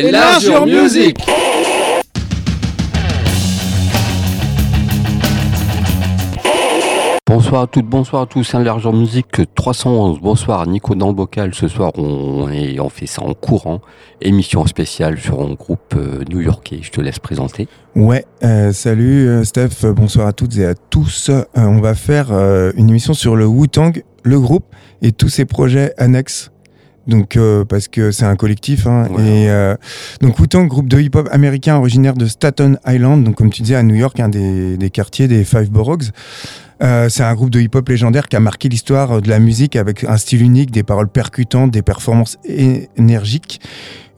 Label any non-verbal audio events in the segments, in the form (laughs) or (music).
et Largeur Music. Bonsoir à toutes, bonsoir à tous, c'est Largeur Musique 311. Bonsoir Nico dans le bocal. Ce soir, on, est, on fait ça en courant. Émission spéciale sur un groupe euh, new-yorkais. Je te laisse présenter. Ouais, euh, salut euh, Steph, bonsoir à toutes et à tous. Euh, on va faire euh, une émission sur le Wu-Tang, le groupe et tous ses projets annexes. Donc, euh, parce que c'est un collectif. Hein, Ouais. Et euh, donc, Wu-Tang, groupe de hip-hop américain originaire de Staten Island, donc comme tu disais, à New York, un des, des quartiers des Five Boroughs. Euh, c'est un groupe de hip-hop légendaire qui a marqué l'histoire de la musique avec un style unique, des paroles percutantes, des performances énergiques.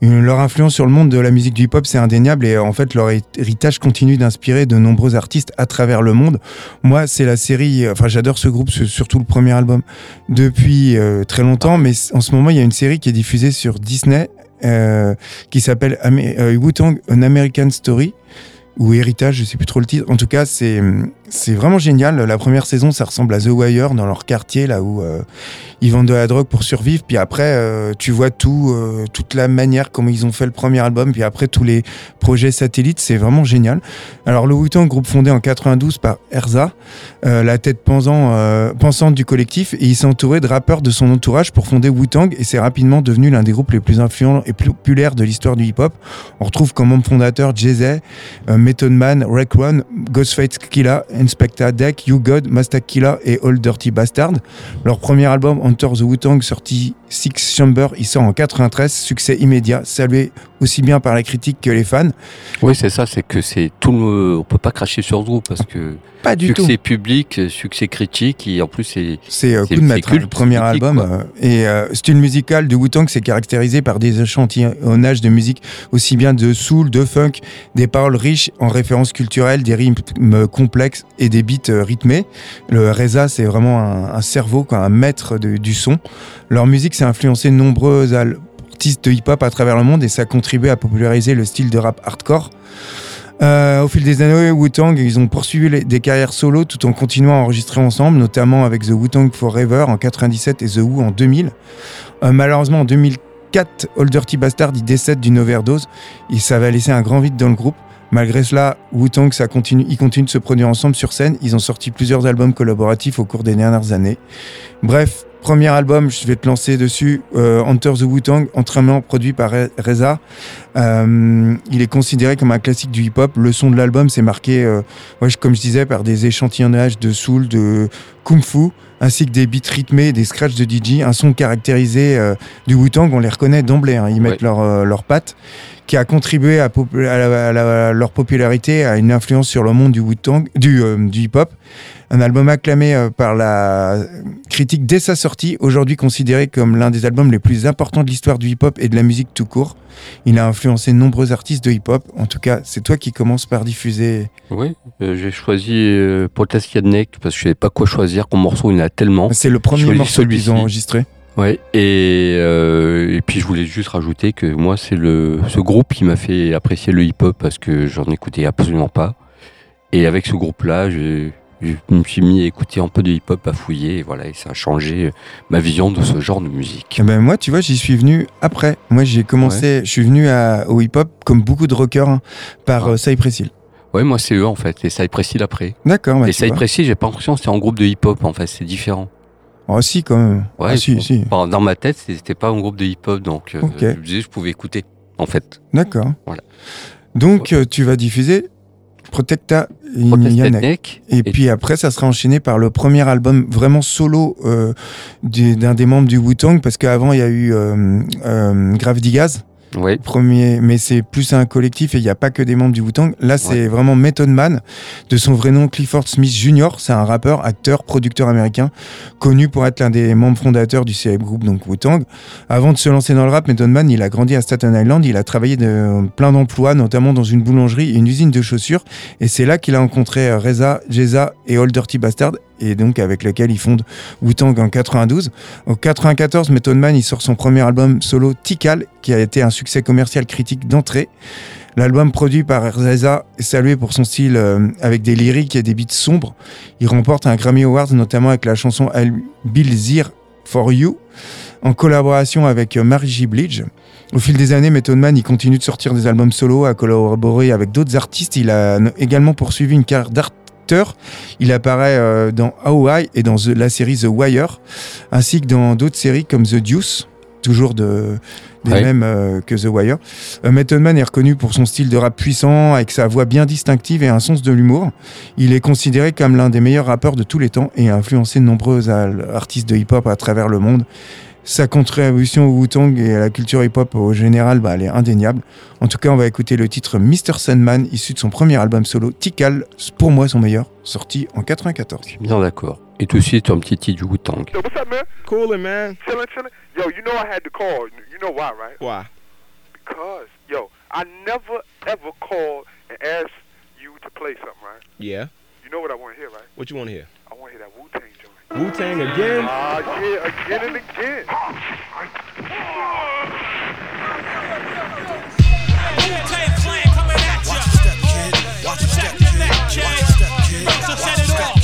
Une- leur influence sur le monde de la musique du hip-hop, c'est indéniable et euh, en fait, leur héritage continue d'inspirer de nombreux artistes à travers le monde. Moi, c'est la série, enfin, j'adore ce groupe, surtout le premier album, depuis euh, très longtemps, mais en ce moment, il y a une série qui est diffusée sur Disney euh, qui s'appelle euh, Wu-Tang An American Story ou Héritage, je sais plus trop le titre. En tout cas, c'est c'est vraiment génial. La première saison, ça ressemble à The Wire dans leur quartier, là où euh, ils vendent de la drogue pour survivre. Puis après, euh, tu vois tout, euh, toute la manière comment ils ont fait le premier album. Puis après, tous les projets satellites, c'est vraiment génial. Alors, le Wu-Tang, groupe fondé en 92 par Erza, la tête pensant, pensante du collectif, il s'est entouré de rappeurs de son entourage pour fonder Wu-Tang, et c'est rapidement devenu l'un des groupes les plus influents et populaires de l'histoire du hip-hop. On retrouve comme membre fondateur Jay-Z, Method Man, Raekwon, Ghostface Killah, Inspector Deck, You God, Master Killah et All Dirty Bastard. Leur premier album, Enter the Wu-Tang, sorti Six Chamber, il sort en 93, succès immédiat, salué aussi bien par la critique que les fans. Oui, c'est ça, c'est que c'est tout le... On peut pas cracher sur groupe parce que Pas du tout. succès public, succès critique, et en plus, c'est. C'est euh, C'est- coup de c'est maître, hein, culte, le premier c'est album. quoi. euh, et euh, style musical de Wu-Tang, c'est caractérisé par des échantillonnages de musique aussi bien de soul, de funk, des paroles riches en références culturelles, des rythmes complexes et des beats euh, rythmés. Le Reza, c'est vraiment un, un cerveau, quoi, un maître de- du son. Leur musique s'est influencé nombreux artistes de hip-hop à travers le monde et ça a contribué à populariser le style de rap hardcore. Euh, au fil des années, Wu-Tang, ils ont poursuivi des carrières solo tout en continuant à enregistrer ensemble, notamment avec The Wu-Tang Forever en 97 et The Who en 2000. Euh, malheureusement, en 2004, Old Dirty Bastard il décède d'une overdose et ça va laisser un grand vide dans le groupe. Malgré cela, Wu-Tang, continue, ils continuent de se produire ensemble sur scène. Ils ont sorti plusieurs albums collaboratifs au cours des dernières années. Bref, premier album, je vais te lancer dessus. euh, Enter the Wu-Tang, entièrement produit par Re- Reza. Euh, il est considéré comme un classique du hip-hop. Le son de l'album, c'est marqué, euh, ouais, comme je disais, par des échantillonnages de soul, de kung-fu, ainsi que des beats rythmés, des scratchs de DJ. Un son caractérisé euh, du Wu-Tang, on les reconnaît d'emblée. hein. Ils mettent Ouais. leurs pattes, qui a contribué à, à la- à la- leur popularité, à une influence sur le monde du Wu-Tang, du, du hip-hop. Un album acclamé euh, par la critique dès sa sortie, aujourd'hui considéré comme l'un des albums les plus importants de l'histoire du hip-hop et de la musique tout court. Il a influencé de nombreux artistes de hip-hop. En tout cas, c'est toi qui commences par diffuser. Oui, euh, j'ai choisi euh, Protest Yadnek parce que je savais pas quoi choisir. Comme morceau, il y en a tellement. C'est le premier morceau qu'ils ont enregistré. Ouais, et, euh, et puis je voulais juste rajouter que moi, c'est le ce groupe qui m'a fait apprécier le hip-hop parce que j'en écoutais absolument pas. Et avec ce groupe-là, je, je me suis mis à écouter un peu de hip-hop, à fouiller, et voilà, et ça a changé ma vision de ce genre de musique. Eh ben moi, tu vois, j'y suis venu après. Moi, j'ai commencé, je suis venu à- au hip-hop comme beaucoup de rockers hein, par Ah. euh, Cypress Hill. Ouais, moi, c'est eux en fait, et Cypress Hill après. D'accord. Bah, et. Cypress Hill, j'ai pas l'impression que c'était un groupe de hip-hop, en fait, c'est différent. Oh, si, quand même. Ouais, ah, si, si. Dans ma tête, c'était pas un groupe de hip-hop, donc euh, Ok. je pouvais écouter, en fait. D'accord. Voilà. Donc, euh, tu vas diffuser Protecta. Yadnek, Et, puis après, ça sera enchaîné par le premier album vraiment solo euh, du- d'un des membres du Wu-Tang, parce qu'avant, il y a eu euh, euh, Grave Digaz, ouais, premier, mais c'est plus un collectif et il n'y a pas que des membres du Wu-Tang. Là, c'est vraiment Method Man, de son vrai nom Clifford Smith Jr. C'est un rappeur, acteur, producteur américain, connu pour être l'un des membres fondateurs du célèbre groupe donc Wu-Tang. Avant de se lancer dans le rap, Method Man, il a grandi à Staten Island. Il a travaillé de plein d'emplois, notamment dans une boulangerie et une usine de chaussures. Et c'est là qu'il a rencontré euh, Reza, Jeza et Old Dirty Bastard, et donc avec lesquels il fonde Wu-Tang en 92. En 94, Method Man, sort son premier album solo Tikal, qui a été un succès commercial critique d'entrée. L'album produit par Reza est salué pour son style euh, avec des lyriques et des beats sombres. Il remporte un Grammy Awards notamment avec la chanson I'll Bill Zir for You en collaboration avec euh, Mary J. Blige. Au fil des années, Method Man, continue de sortir des albums solo, à collaborer avec d'autres artistes. Il a également poursuivi une carrière Il apparaît euh, dans Hawaii et dans la série The Wire, ainsi que dans d'autres séries comme The Deuce, toujours de, des mêmes euh, que The Wire. Euh, Method Man est reconnu pour son style de rap puissant, avec sa voix bien distinctive et un sens de l'humour. Il est considéré comme l'un des meilleurs rappeurs de tous les temps et a influencé de nombreux artistes de hip-hop à travers le monde. Sa contribution au Wu-Tang et à la culture hip-hop au général, bah, elle est indéniable. En tout cas, on va écouter le titre Mr. Sandman, issu de son premier album solo, Tikal, pour moi son meilleur, sorti en 94. Je suis bien d'accord. Et tout de suite, un petit titre du Wu-Tang. Yo, what's up, man? Coolin', man. Chillin', chillin'. Yo, you know I had to call. You know why, right? Why? Because, yo, I never ever called and asked you to play something, right? Yeah. You know what I want to hear, right? What you want to hear? I want to hear that Wu-Tang. Wu Tang again? Ah, uh, yeah, again and again. Wu-Tang Clan coming at ya. Watch step, kid. Watch step, kid. Watch step, kid. So set it off.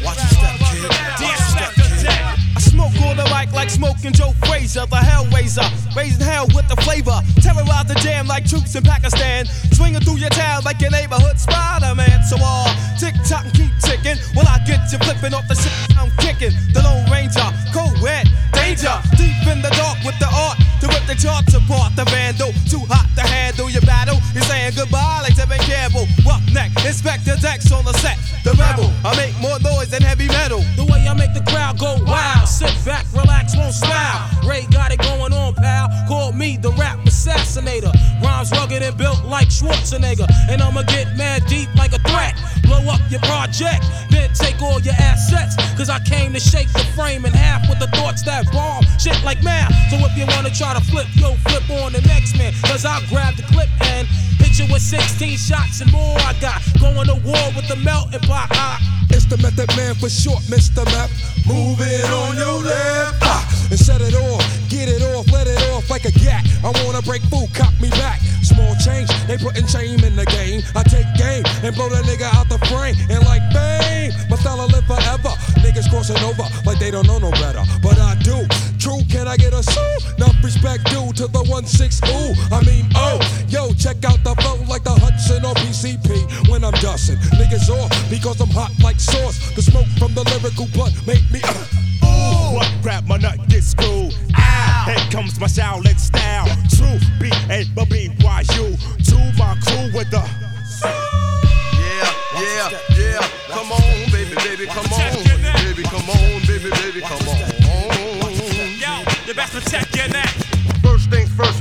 Watch step, kid. Watch step, kid. I smoke on the like smoking Joe Frazier, the Hellraiser, raising hell with the flavor. Terrorize the jam like troops in Pakistan, swinging through your town like your neighborhood Spider-Man. So all uh, tick tock and keep ticking. While I get you flipping off the shit I'm kicking. The Lone Ranger, co-ed, danger, deep in the dark with the art to rip the charts apart. The vandal, too hot to handle your battle. You're saying goodbye like Tevin Campbell. Rough neck, Inspectah Deck on the set. The rebel, I make more noise than heavy metal. The way I make the crowd go wild. Sit back, relax, won't smile. Ray got it going on, pal. Call me the rap assassinator. Rhymes rugged and built like Schwarzenegger. And I'ma get mad deep like a threat. Blow up your project, then take all your assets. Cause I came to shake the frame in half with the thoughts that bomb shit like math. So if you wanna try to flip, yo, flip on the next man. Cause I'll grab the clip and hit you with 16 shots and more. I got going to war with the melting pot. I it's the method man for short, Mr. Map. Move it on your left. Ah, and set it off. Get it off, let it off like a. I wanna break food, cop me back. Small change, they putting shame in the game. I take game and blow that nigga out the frame. And like bang, my style live forever. Niggas crossing over like they don't know no better. But I do. True, can I get a sue? Enough respect due to the 1 6 ooh. I mean, oh, yo, check out the flow like the Hudson or PCP when I'm dusting. Niggas off because I'm hot like sauce. The smoke from the lyrical blunt make me. Uh, Ooh, what rap my nut get screwed? Ah, here comes my style.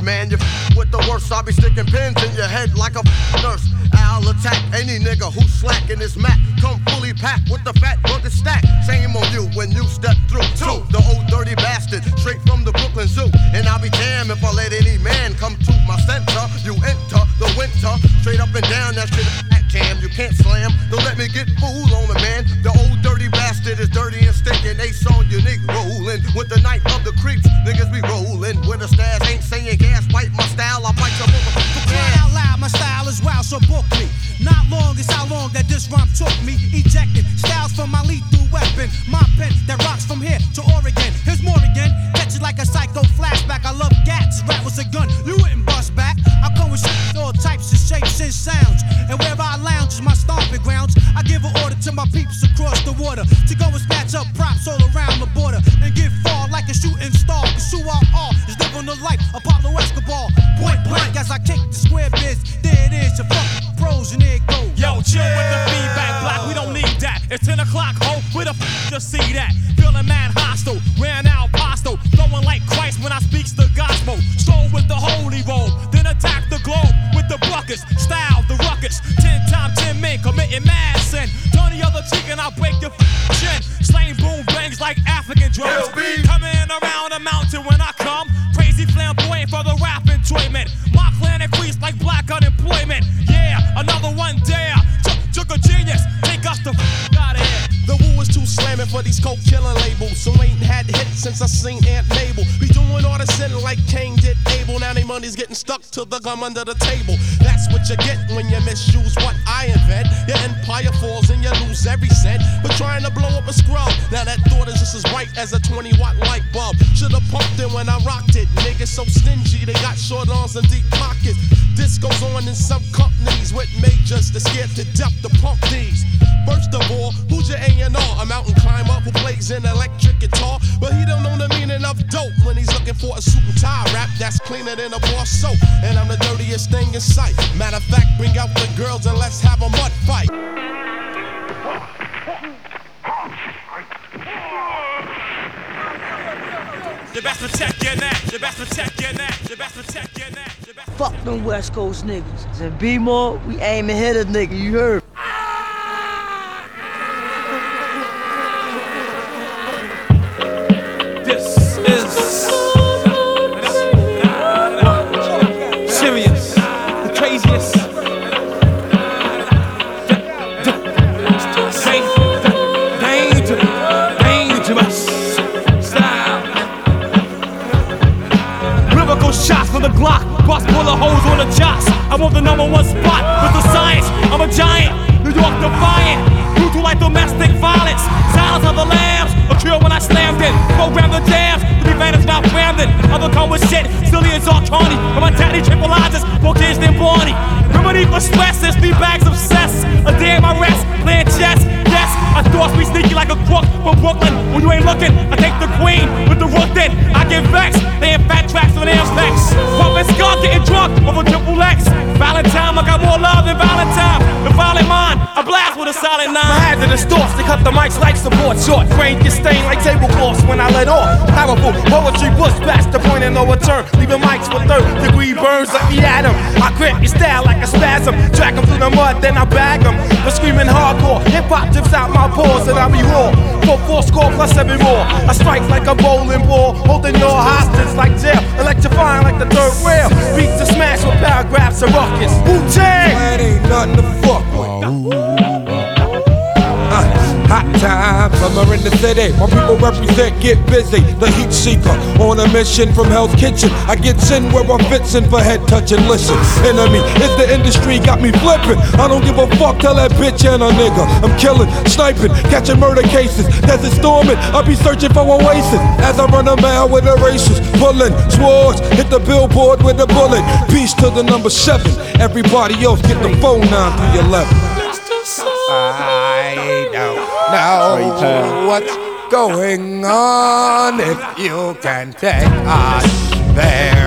Man, you f- with the worst. I'll be sticking pins in your head like a f- nurse. I'll attack any nigga who's slacking this mat. Come fully packed with the fat bucket stack. Shame on you when you step through. Two, the old dirty bastard, straight from the Brooklyn Zoo. And I'll be damned if I let any man come to my center. You enter the winter, straight up and down that shit. Cam, you can't slam. Don't let me get fooled on the man. The old dirty bastard is dirty and stinking. Ace on your nigga rolling with the night of the creeps. Niggas be rolling with a stash. Ain't saying gas, bite my style. I bite your motherfucker. Out loud, my style is wild, so book me. Not long is how long that this rhyme took me. Ejecting styles from my lethal weapon. My pen that rocks from here to Oregon. Here's more again. Catch it like a psycho flashback. I love gats. Rap was a gun. You wouldn't bust back. I come with shit, all types of shapes and sounds. And where I lounge is my stomping grounds. I give an order to my peeps across the water to go and snatch up props all around the border and get far like a shooting star. Cause who I life Escobar. Point blank as I kick the square biz. There it is, your fucking pros and it goes. Yo, chill with the feedback block. We don't need that. It's 10 o'clock, ho. Where the f to see that? Feeling mad hostile. Ran out pasto. Flowing like Christ when I speaks the gospel. Stroll with the holy roll. Then attack the globe with the buckets. Style I seen Aunt Mabel. Be doing all the sin like Cain did Abel. Now they money's getting stuck to the gum under the table. That's what you get when you misuse what I invent. Your empire falls and you lose every cent. But trying to blow up a scrub. Now that thought is just as bright as a 20 watt light bulb. Should've pumped it when I rocked it. Niggas so stingy, they got short arms and deep pockets. This goes on in some companies with majors that scared to death to pump these. First of all, who's your A&R? A mountain climber who plays an electric guitar, but he don't know the meaning of dope when he's looking for a suit and tie rap that's cleaner than a bar soap. And I'm the dirtiest thing in sight. Matter of fact, bring out the girls and let's have a mud fight. The best protect your neck. The best protect your neck. The best protect your neck. The best Fuck them West Coast niggas. In B-more, we aim and hit a nigga, you heard? The. I want the number one spot with the science. I'm a giant, New York defiant. Brutal like domestic violence. Silence of the lambs, a cure when I slammed it. Program the jams, to be vanished, not crammed it. Other come with shit, still is all Tawny. But my daddy tripolizes, more kids than Barney. Remedy for stress, three bags of cess. A day in my rest, playing chess. Yes, I thought we sneaky like a crook from Brooklyn. When you ain't looking, I take the queen with the rook then. I get vexed, they in fat tracks on their flex. Pumping skunk, getting drunk over triple X. Valentine, I got more love than Valentine. The violent mind, I blast with a solid nine. My hazardous thoughts to cut the mics like support short. Brain get stained like tablecloths when I let off. Powerful poetry push past the point of no return. Leaving mics for third degree burns like the atom. I grip your style like a spasm. Drag 'em through the mud, then I bag 'em. For screaming hardcore, hip hop tips out my pores and I be raw. For four score plus seven more. I strike like a bowling ball, holding your hostage like jail. Electrifying like the third rail. Beat to smash with paragraphs of ruckus. Wu Tang! That ain't nothing to fuck with. Hot time, summer in the city. My people represent, get busy. The heat seeker on a mission from Hell's Kitchen. I get in where I'm fixin' for head touching. Listen, enemy is the industry, got me flipping. I don't give a fuck, tell that bitch and a nigga. I'm killing, sniping, catching murder cases. Desert storming, I'll be searching for oasis. As I run a mile with the racers, pulling swords, hit the billboard with a bullet. Peace to the number seven. Everybody else get the phone 9311. I don't know uh, what's going on if you can take us there.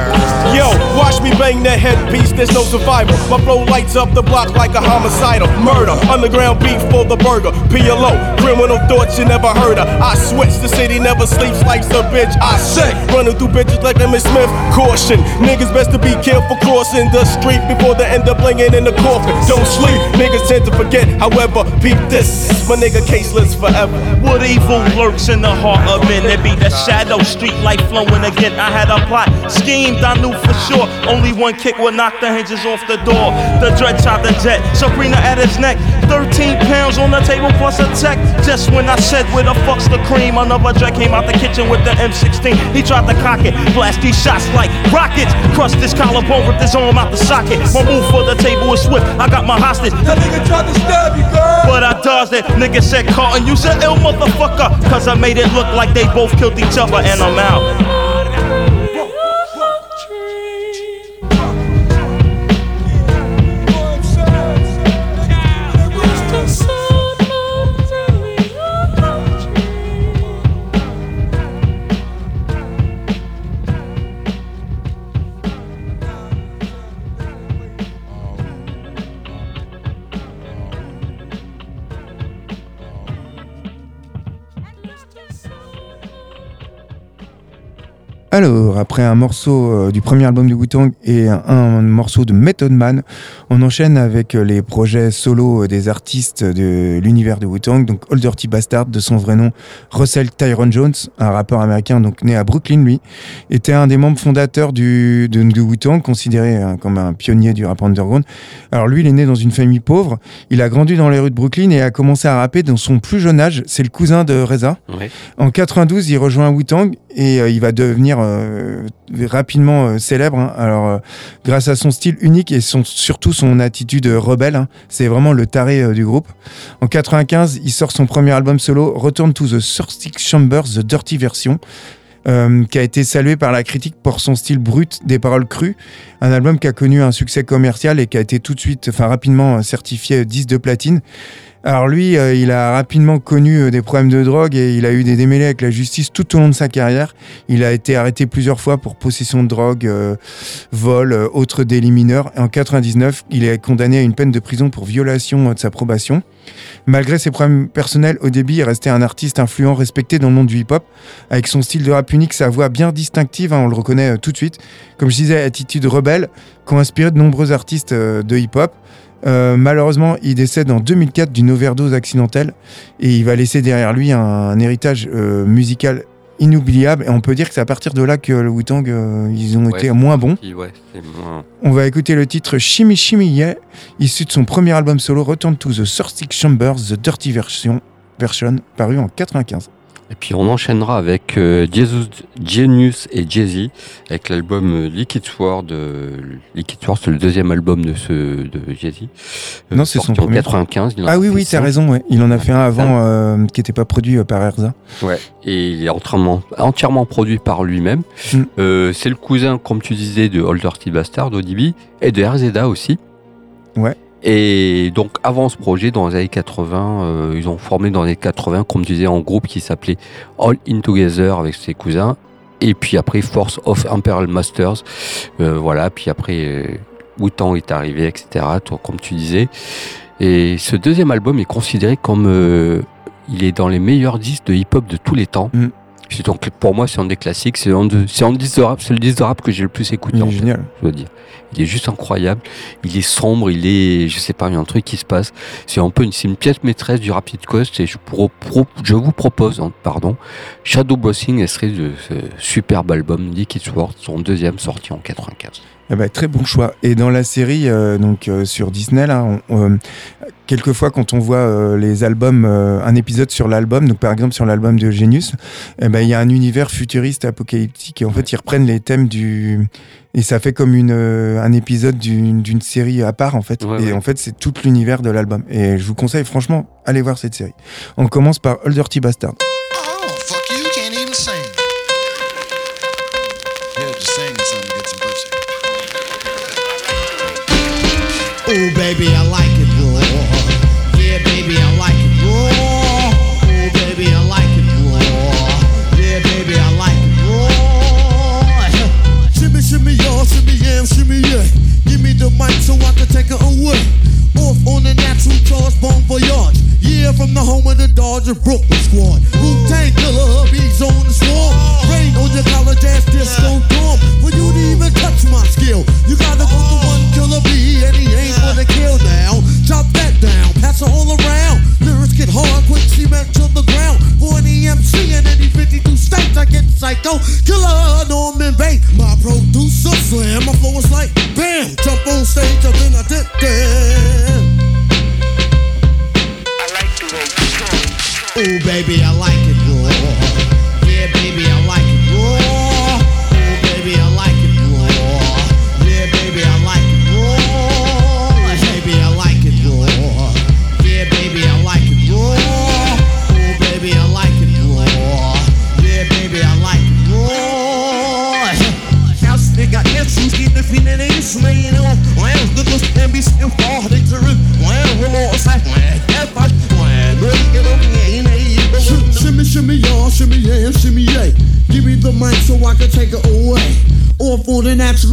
Yo, watch me bang that headpiece, there's no survival. My flow lights up the block like a homicidal. Murder, underground beef for the burger. PLO, criminal thoughts you never heard of. I switch, the city never sleeps, life's a bitch. I say, running through bitches like Emmitt Smith. Caution, niggas best to be careful crossing the street before they end up blinging in the coffin. Don't sleep, niggas tend to forget. However, peep this, my nigga caseless forever. What evil lurks in the heart of men? There be that shadow street light flowing again. I had a plot schemed, I knew for sure. Only one kick would knock the hinges off the door. The dread shot the jet, Sabrina at his neck. 13 pounds on the table plus a tech. Just when I said where the fuck's the cream, another dread came out the kitchen with the M16. He tried to cock it, blast these shots like rockets. Crushed his collarbone, ripped his arm out the socket. My move for the table is swift. I got my hostage. That nigga tried to stab you, girl. But I dodged it. Nigga said, Carlton, you said ill motherfucker. Cause I made it look like they both killed each other and I'm out. Alors, après un morceau euh, du premier album de Wu-Tang et un, un morceau de Method Man, on enchaîne avec euh, les projets solo euh, des artistes de l'univers de Wu-Tang. Donc, Old Dirty Bastard, de son vrai nom, Russell Tyrone Jones, un rappeur américain donc né à Brooklyn, lui, était un des membres fondateurs du, de, de Wu-Tang, considéré hein, comme un pionnier du rap underground. Alors, lui, il est né dans une famille pauvre. Il a grandi dans les rues de Brooklyn et a commencé à rapper dans son plus jeune âge. C'est le cousin de Reza. Ouais. En 92, il rejoint Wu-Tang et euh, il va devenir euh, rapidement euh, célèbre. hein. Alors, euh, grâce à son style unique et son, surtout son attitude euh, rebelle, hein. c'est vraiment le taré euh, du groupe. En 95, il sort son premier album solo, Return to the Surstick Chambers, The Dirty Version. euh, qui a été salué par la critique pour son style brut, des paroles crues. Un album qui a connu un succès commercial et qui a été tout de suite, enfin rapidement euh, certifié 10 de platine. Alors lui, euh, il a rapidement connu euh, des problèmes de drogue et il a eu des démêlés avec la justice tout au long de sa carrière. Il a été arrêté plusieurs fois pour possession de drogue, euh, vol, autres délits mineurs. En 99, il est condamné à une peine de prison pour violation de sa probation. Malgré ses problèmes personnels, au début, il restait un artiste influent, respecté dans le monde du hip-hop, avec son style de rap unique, sa voix bien distinctive, hein, on le reconnaît tout de suite. Comme je disais, attitude rebelle, qui ont inspiré de nombreux artistes de hip-hop. Euh, malheureusement, il décède en 2004 d'une overdose accidentelle et il va laisser derrière lui un, un héritage euh, musical inoubliable. Et on peut dire que c'est à partir de là que le Wu-Tang, euh, ils ont Ouais. été moins bons. Ouais, moins- On va écouter le titre Shimmy Shimmy Yeah, issu de son premier album solo Return to the Surstick Chambers, The Dirty Version, version paru en 95. Et puis on enchaînera avec euh, Jesus, Genius et Jay-Z avec l'album euh, Liquid Sword. euh, Liquid Sword, c'est le deuxième album de ce de Jay-Z. Euh, Non, c'est son en premier. 95. il en a Ah oui, oui, t'as raison, ouais. il en a fait un avant euh, qui n'était pas produit par Erza. Ouais, et il est entièrement, entièrement produit par lui-même. Mm. Euh, c'est le cousin, comme tu disais, de Old Dirty Bastard, ODB, et de RZA aussi. Ouais. Et donc, avant ce projet, dans les années 80, euh, ils ont formé dans les années 80, comme tu disais, un groupe qui s'appelait All In Together avec ses cousins. Et puis après, Force of Imperial Masters. Euh, voilà, puis après, euh, Wu-Tang est arrivé, etc., comme tu disais. Et ce deuxième album est considéré comme. euh, il est dans les meilleurs disques de hip-hop de tous les temps. Mm. C'est donc pour moi c'est un des classiques, c'est un, de- c'est un disque de rap, c'est le disque de rap que j'ai le plus écouté. Il est en fait, génial. je dois dire. Il est juste incroyable. Il est sombre, il est, je sais pas, il y a un truc qui se passe. C'est un peu une, c'est une pièce maîtresse du Rapid Coast et je, pro- pro- je vous propose, hein, pardon, Shadow Bossing extrait de ce superbe album Liquid Sword, son deuxième sorti en 95. Eh ben, très bon choix. Et dans la série, euh, donc euh, sur Disney, là, on- on- quelquefois quand on voit euh, les albums, euh, un épisode sur l'album, donc par exemple sur l'album de Genius, eh ben, il y a un univers futuriste apocalyptique et en fait ils reprennent les thèmes du et ça fait comme une, euh, un épisode d'une d'une série à part en fait. Ouais, et ouais. en fait c'est tout l'univers de l'album. Et je vous conseille franchement, allez voir cette série. On commence par Old Dirty Bastard. Yeah, from the home of the Dodger Brooklyn squad. Wu Tang killer, hubby's on the swarm. Rain on your college ass disco dorm. For you to even touch my skill, you gotta go to one killer B, and he ain't gonna kill now. Chop that down, pass it all around. Lyrics get hard, quick cement to the ground. For any MC in any 52 states, I get psycho. Killer Norman Bates, my producer slam. My flow is like bam, jump on stage, and then I did that. Oh baby, I like it raw.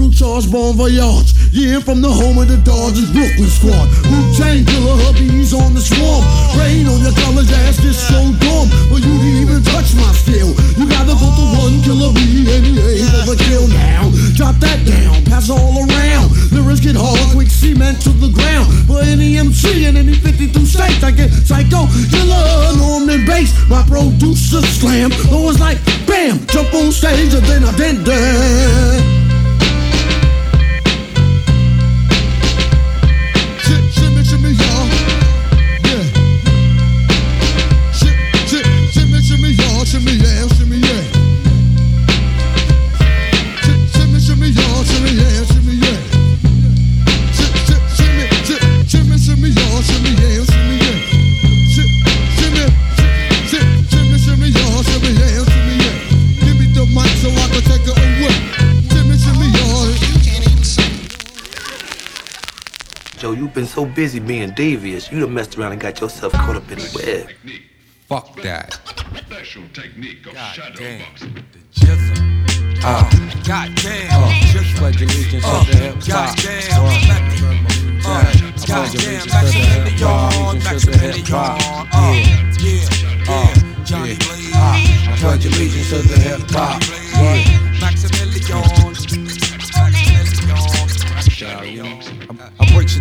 The charge, bon voyage. Yeah, from the home of the Dodgers Brooklyn squad. Wu Tang killer hubbies on the swarm. Rain on your college ass, this so dumb. But you didn't even touch my skill. You gotta go to one killer B and he ain't overkill now. Drop that down, pass all around. Lyrics get hard, quick cement to the ground. For any MC in any 52 states, I get psycho. Killer Norman Bates, my producer slam. It's like bam, jump on stage and then I did that. So busy being devious, you done messed around and got yourself caught up in the web. Fuck that. Special technique of shadow boxing. Uh, Goddamn. uh, just pledge allegiance Uh, to the hip hop. goddamn. Uh, I pledge Goddamn, allegiance to the hip hop. Allegiance to the hip hop. Yeah. Yeah, Uh, Johnny yeah. Blaze. Uh, I pledge allegiance to the hip hop. Yeah. Maximilian. I breaks it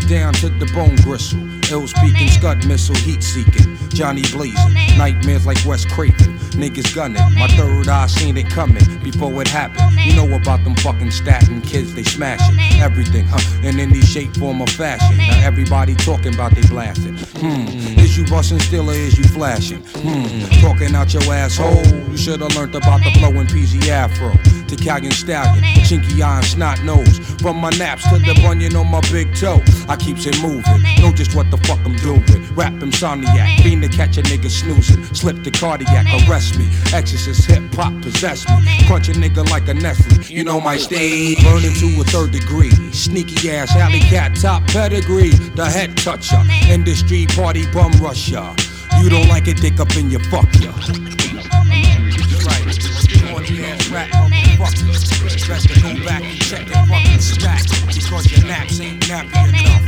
down to the bone gristle. Ill speaking, scud missile, heat seeking. Johnny blazing, nightmares like Wes Craven. Niggas gunning, my third eye seen it coming before it happened. You know about them fucking Staten kids, they smashing everything, huh? In any shape, form, or fashion. Now everybody talking about they blasting. Hmm, is you busting still or is you flashing? Hmm, talking out your asshole. You should've learned about the flow and PZ Afro. To Calgon Stallion, chinky and snot nose. From my naps to the bunion on my big toe. I keeps it moving, know just what the fuck I'm doing. Rap insomniac, fiend to catch a nigga snoozing. Slip the cardiac, arrest me. Exorcist hip hop possess me. Crunch a nigga like a Nestle. You know my stage, burning to a third degree. Sneaky ass alley cat, top pedigree. The head toucher, industry party bum rusher. You don't like it, dick up in your fuck ya. Motherfuckers. Better go back and check your fucking stack. Because your naps ain't nappy enough.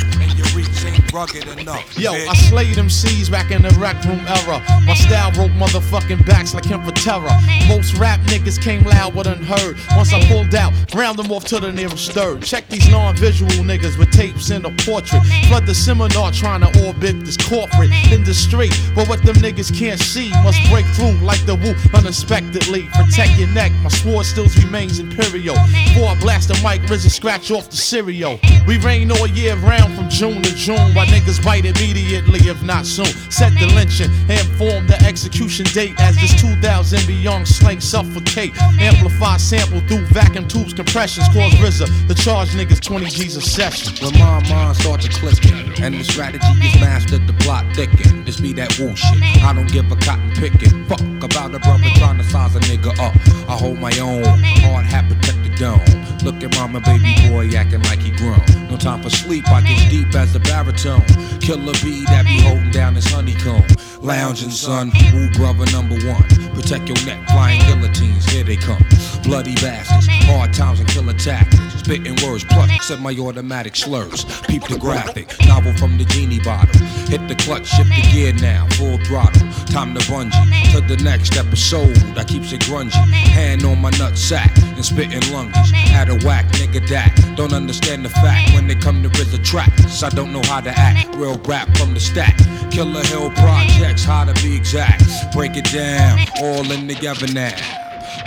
Rugged enough. Yo, bitch. I slayed them C's back in the rec room era. My style broke motherfucking backs like him for terror. Most rap niggas came loud but unheard. Once I pulled out, ground them off to the nearest third. Check these non-visual niggas with tapes in a portrait. Flood the seminar trying to orbit this corporate industry. But what them niggas can't see must break through like the woo unexpectedly. Protect your neck, my sword still remains imperial. Before I blast the mic, RZA scratch off the cereal. We rain all year round from June to June. While niggas bite immediately, if not soon. Set the lynching and inform the execution date as this 2000 beyond slang suffocate. Amplify sample through vacuum tubes, compressions. Cause RZA the charge niggas 20 G's a session. When my mind starts to clicking and the strategy is mastered, the plot thicken. This be that woo shit. I don't give a cotton picking. Fuck about a brother trying to size a nigga up. I hold my own. Hard hat protect the dome. Look at mama, baby boy acting like he grown. Time for sleep. I get deep as the baritone. Killer bee that be holding down his honeycomb. Lounging son, woo brother number one. Protect your neck, flying guillotines, here they come. Bloody bastards, hard times and killer tactics. Spitting words plus semi-automatic slurs. Peep the graphic, novel from the genie bottle. Hit the clutch, shift the gear now, full throttle. Time to bungee to the next episode. I keeps it grungy. Hand on my nut sack and spitting lungies. Had a whack nigga that don't understand the fact when they come to RZA tracks. I don't know how to act. Real rap from the stack. Killer Hill projects, how to be exact. Break it down, all in together now.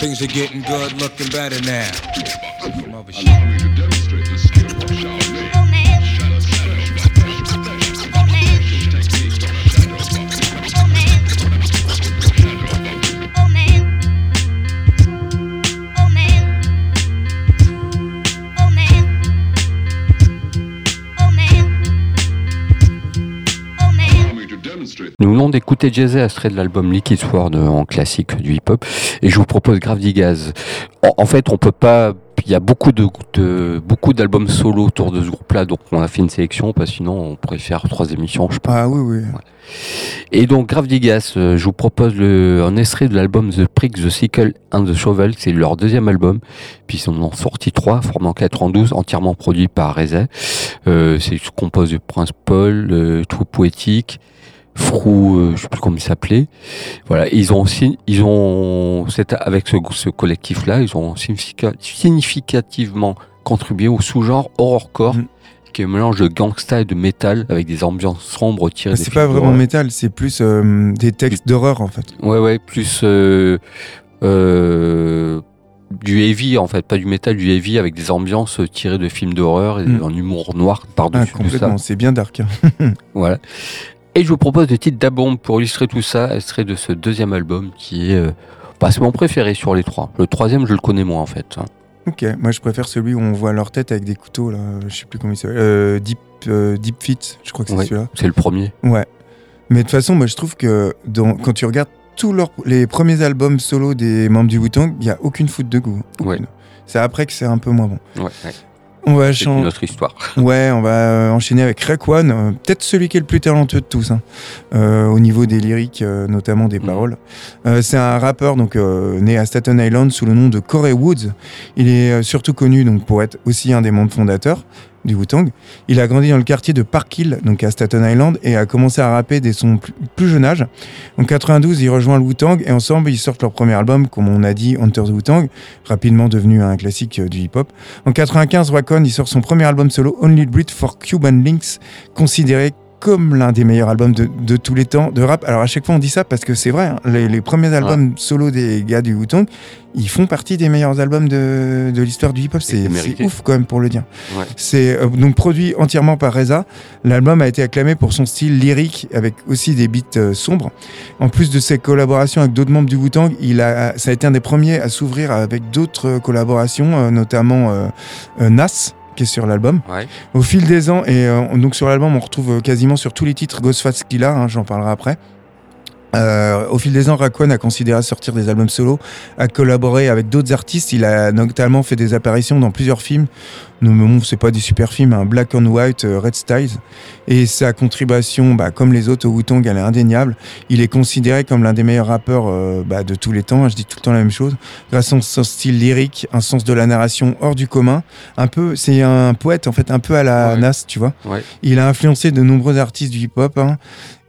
Things are getting good, looking better now. Nous venons d'écouter Jay-Z extrait de l'album Liquid Sword euh, en classique du hip-hop et je vous propose Grave Digaz. En, en fait, on peut pas. Il y a beaucoup de, de- beaucoup d'albums solo autour de ce groupe-là, donc on a fait une sélection parce que sinon on pourrait faire trois émissions, je pense. Ah oui, oui. Et donc Grave Digas, euh, je vous propose le, un extrait de l'album The Prick, The Sickle and the Shovel, c'est leur deuxième album, puis ils en ont sorti trois, formant en 92, entièrement produit par Reza. Euh, c'est composé de Prince Paul, euh, Trou Poétique, Frou, euh, je sais plus comment il s'appelait. Voilà, Et ils ont aussi, ils ont, avec ce, ce collectif-là, ils ont significa- significativement contribué au sous-genre horrorcore. Qui est un mélange de gangsta et de métal avec des ambiances sombres tirées C'est pas vraiment d'horreur. métal, c'est plus euh, des textes d'horreur en fait. Ouais, ouais, plus euh, euh, du heavy en fait, pas du métal, du heavy avec des ambiances tirées de films d'horreur et Mm. un humour noir Ah, par-dessus tout ça. complètement, c'est bien dark. hein. (laughs) Voilà. Et je vous propose le titre d'Abombe pour illustrer tout ça, extrait de ce deuxième album qui est. euh, bah, c'est mon préféré sur les trois. Le troisième, je le connais moins en fait. hein. ok, moi je préfère celui où on voit leur tête avec des couteaux là, je sais plus comment il s'appelle. Euh, Deep, euh, Deep Fit, je crois que c'est Ouais, celui-là. c'est le premier. Ouais. Mais de toute façon, moi je trouve que dans, quand tu regardes tous leurs, les premiers albums solo des membres du Wu-Tang, il n'y a aucune faute de goût. Aucune. Ouais. C'est après que c'est un peu moins bon. Ouais, ouais. On va C'est chan- une autre histoire. (laughs) Ouais, on va euh, enchaîner avec Raekwon, euh, peut-être celui qui est le plus talentueux de tous, hein, euh, au niveau des lyriques, euh, notamment des paroles. Euh, c'est un rappeur donc né à Staten Island sous le nom de Corey Woods. Il est surtout connu donc pour être aussi un des membres fondateurs du Wu-Tang. Il a grandi dans le quartier de Park Hill, donc à Staten Island, et a commencé à rapper dès son plus, jeune âge. En 92, il rejoint le Wu-Tang et ensemble ils sortent leur premier album, comme on a dit, Hunter the Wu-Tang, rapidement devenu un classique euh, du hip-hop. En 95, Raekwon il sort son premier album solo, Only Breed for Cuban Links, considéré comme l'un des meilleurs albums de, de tous les temps de rap. Alors à chaque fois on dit ça parce que c'est vrai, hein, les, les premiers albums solo des gars du Wu-Tang, ils font partie des meilleurs albums de, de l'histoire du hip-hop. C'est ouf quand même pour le dire. Ouais. C'est euh, donc produit entièrement par Reza. L'album a été acclamé pour son style lyrique avec aussi des beats euh, sombres. En plus de ses collaborations avec d'autres membres du Wu-Tang, il a, ça a été un des premiers à s'ouvrir avec d'autres collaborations, euh, notamment Nas qui est sur l'album. Ouais. Au fil des ans, et euh, donc sur l'album, on retrouve euh, quasiment sur tous les titres Ghostface Killah, hein, j'en parlerai après. Euh, au fil des ans, Raekwon a considéré sortir des albums solo, a collaboré avec d'autres artistes. Il a notamment fait des apparitions dans plusieurs films. Non, mais bon, c'est pas des super films, hein, Black and White, euh, Red Styles. Et sa contribution, bah, comme les autres au Wu-Tang, elle est indéniable. Il est considéré comme l'un des meilleurs rappeurs euh, bah, de tous les temps. Je dis tout le temps la même chose. Grâce à son style lyrique, un sens de la narration hors du commun. Un peu, c'est un poète en fait, un peu à la Ouais. Nas, tu vois. Ouais. Il a influencé de nombreux artistes du hip-hop. hein.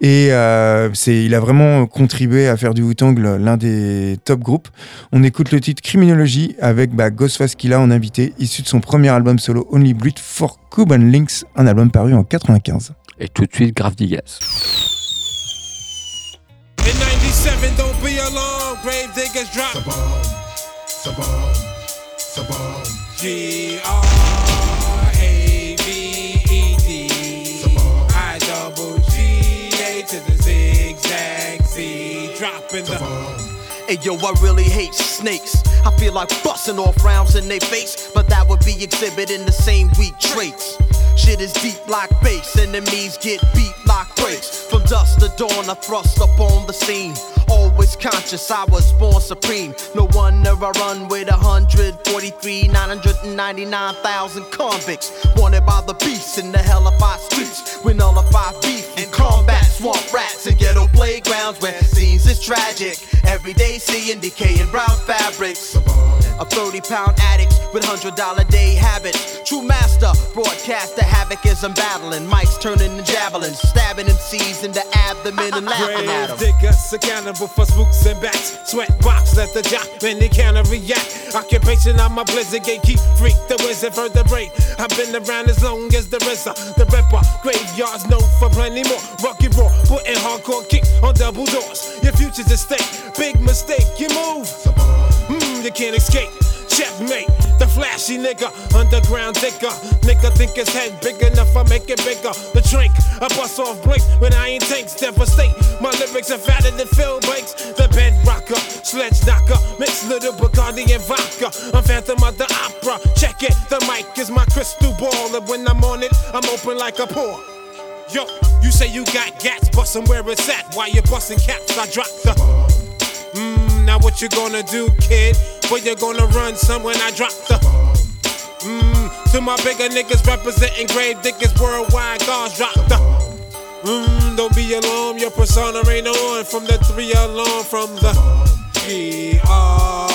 Et euh, c'est, il a vraiment contribué à faire du Wu-Tang l'un des top groupes. On écoute le titre Criminology avec bah, Ghostface Killah en invité, issu de son premier album solo Only Breed for Cuban Links, un album paru en 95. Et tout de suite, Grave Digas. In 97, don't be alarmed, grave diggers drop. Z, dropping the. Hey yo, I really hate snakes. I feel like busting off rounds in their face, but that would be exhibiting the same weak traits. Shit is deep like bass, enemies get beat like brakes. From dusk to dawn, I thrust upon the scene. Always conscious, I was born supreme. No wonder I run with 143, 999,000 convicts. Wanted by the beasts in the hellified streets. We nullify beef and combat swamp rats and ghetto playgrounds where scenes is tragic. Every day seeing decaying brown fabrics. A 30 pound addict with hundred dollar day habits. True master, broadcast the havoc as I'm battling. Mics turning into javelins, stabbing MCs in the abdomen and laughing at Grave them. diggers accountable for spooks and bats. Sweat box, let the jock, man, they can't react. Occupation, I'm a blizzard gatekeep freak, the wizard vertebrate. I've been around as long as the RZA, the ripper. Graveyards known for plenty more. Rugged raw, putting hardcore kicks on double doors. Your future's at stake, big mistake, you move. Mm, you can't escape. Checkmate, the flashy nigga, underground digger. Nigga think his head big enough, I make it bigger. The drink, I bust off blink when I ain't tanks, devastate. My lyrics are fatter than Phil Banks. The bed rocker, sledge knocker, mix little Bacardi and vodka. I'm Phantom of the Opera. Check it, the mic is my crystal ball, and when I'm on it, I'm open like a pore. Yo, you say you got gats, bustin' where it's at. While you bustin' caps, I drop the. Now what you gonna do, kid? Where you gonna run some when I drop the. Mmm, to my bigger niggas representing grave diggers worldwide, guards drop the. Mmm, don't be alarmed, your persona ain't on from the three alarm from the. G R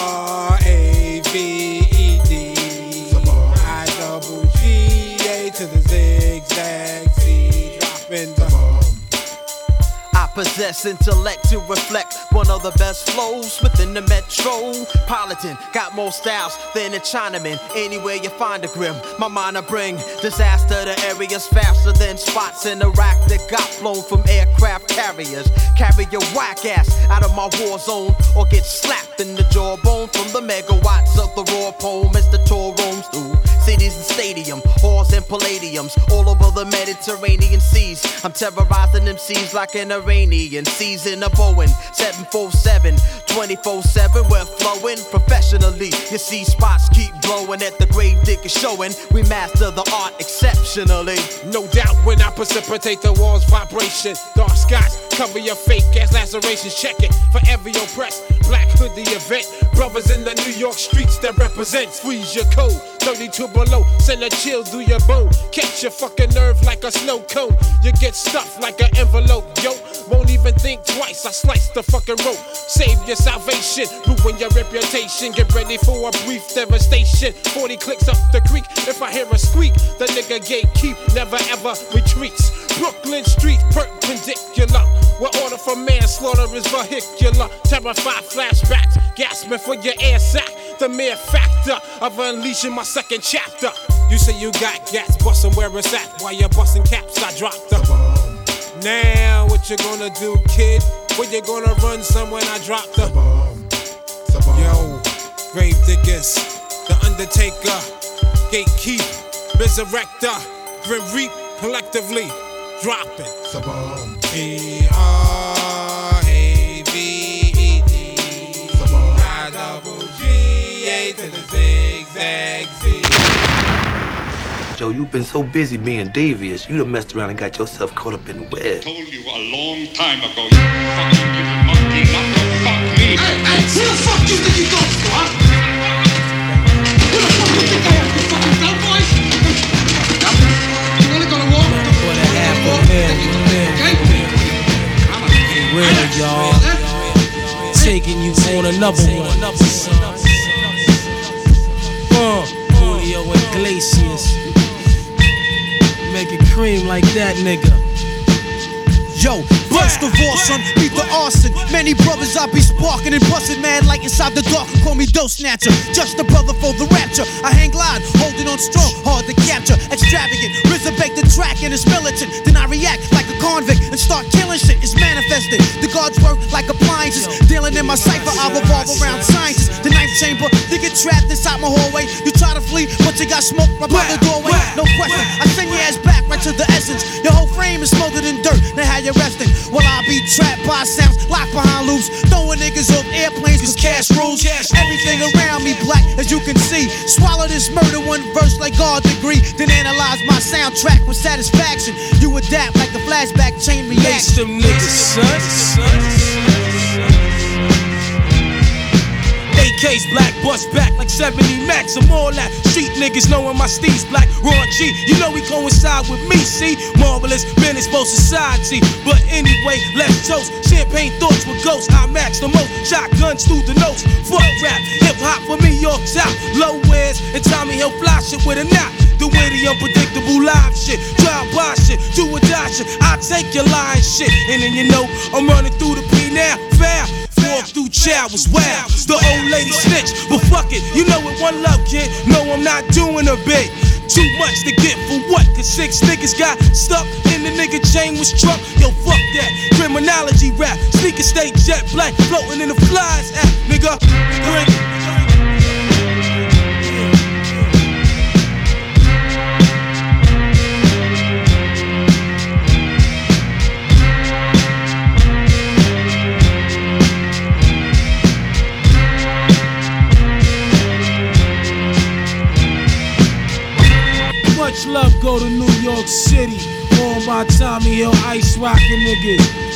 possess intellect to reflect one of the best flows within the metropolitan. Got more styles than a Chinaman. Anywhere you find a grim, my mind I bring disaster to areas faster than spots in Iraq that got flown from aircraft carriers. Carry your whack ass out of my war zone or get slapped in the jawbone from the megawatts of the raw poem as the tour roams through cities and stadium, halls and palladiums all over the Mediterranean seas. I'm terrorizing them MCs like an Iranian season a Boeing 747 24 7. We're flowing professionally. You see spots keep blowing at the grave digger showing. We master the art exceptionally. No doubt when I precipitate the walls vibration. Dark skies Cover your fake ass lacerations, check it. Forever oppressed. Black hoodie event. Brothers in the New York streets that represent. Squeeze your code. 32 below. Send a chill through your bone. Catch your fucking nerve like a snow cone. You get stuffed like an envelope, yo. Won't even think twice. I slice the fucking rope. Save your salvation. Ruin your reputation. Get ready for a brief devastation. 40 clicks up the creek. If I hear a squeak, the nigga gatekeep. Never ever retreats. Brooklyn Street perpendicular. Where order for manslaughter is vehicular. Terrified flashbacks. Gasping for your air sack. The mere factor of unleashing my second chapter. You say you got gas bustin' where it's at. While you're bustin' caps, I dropped the bomb. Now, what you gonna do, kid? Where you gonna run some when I drop the bomb? Yo, grave diggers, the undertaker, gatekeep, resurrector, grim reap, collectively dropping. B R Joe, you've been so busy being devious, you'd have messed around and got yourself caught up in the web. told you a long time ago, you fucking little monkey, not to fuck me. Hey, hey, who the fuck you think you going for, huh? Who the fuck you think I am, you fucking cowboy? You wanna go to war? For the half a mil, real, y'all. Taking you on another one. Uh, Julio Iglesias. Cream like that, nigga. Yo, burst war, son, beat the arson. Many brothers I be sparking and busting mad like inside the dark. Call me dough snatcher, just a brother for the rapture. I hang glide, holding on strong, hard to capture. Extravagant, bake the track and it's militant. Then I react like a convict and start killing shit. It's manifested. The guards work like appliances. Dealing in my cipher, I revolve around scientists. The ninth chamber, they get trapped inside my hallway. You try to flee, but you got smoked right by the doorway. No question, I send your ass back right to the essence. Your whole frame is smothered in dirt. Now how you resting? While I be trapped by sounds, locked behind loops, throwing niggas off airplanes cause cash rules. Everything around me black, as you can see. Swallow this murder one verse like God degree, then analyze my soundtrack with satisfaction. You adapt like a flashback chain reaction. Lace them niggas, son. AKs black, bust back like 70 max. I'm all that. Street niggas knowing my steez black. Raw G, you know we coincide with me, see? Marvelous, menace for society. But anyway, let's toast. Champagne thoughts with ghosts. I max the most. Shotguns through the notes. Fuck rap, hip hop for me, York South. Low wears and Tommy Hill fly shit with a knot. The way the unpredictable live shit, drive by shit, do or die shit. I take your lying shit, and then you know I'm running through the P now, foul. Walk through chow was wild. The old lady snitch, but fuck it, you know it one love, kid. No, I'm not doing a bit. Too much to get for what? Cause six niggas got stuck in the nigga chain was truck. Yo, fuck that. Criminology rap. Sneaker state jet black. Floating in the flies. Ah, nigga. Quick. Love go to New York City. All my Tommy Hill ice rockin' niggas.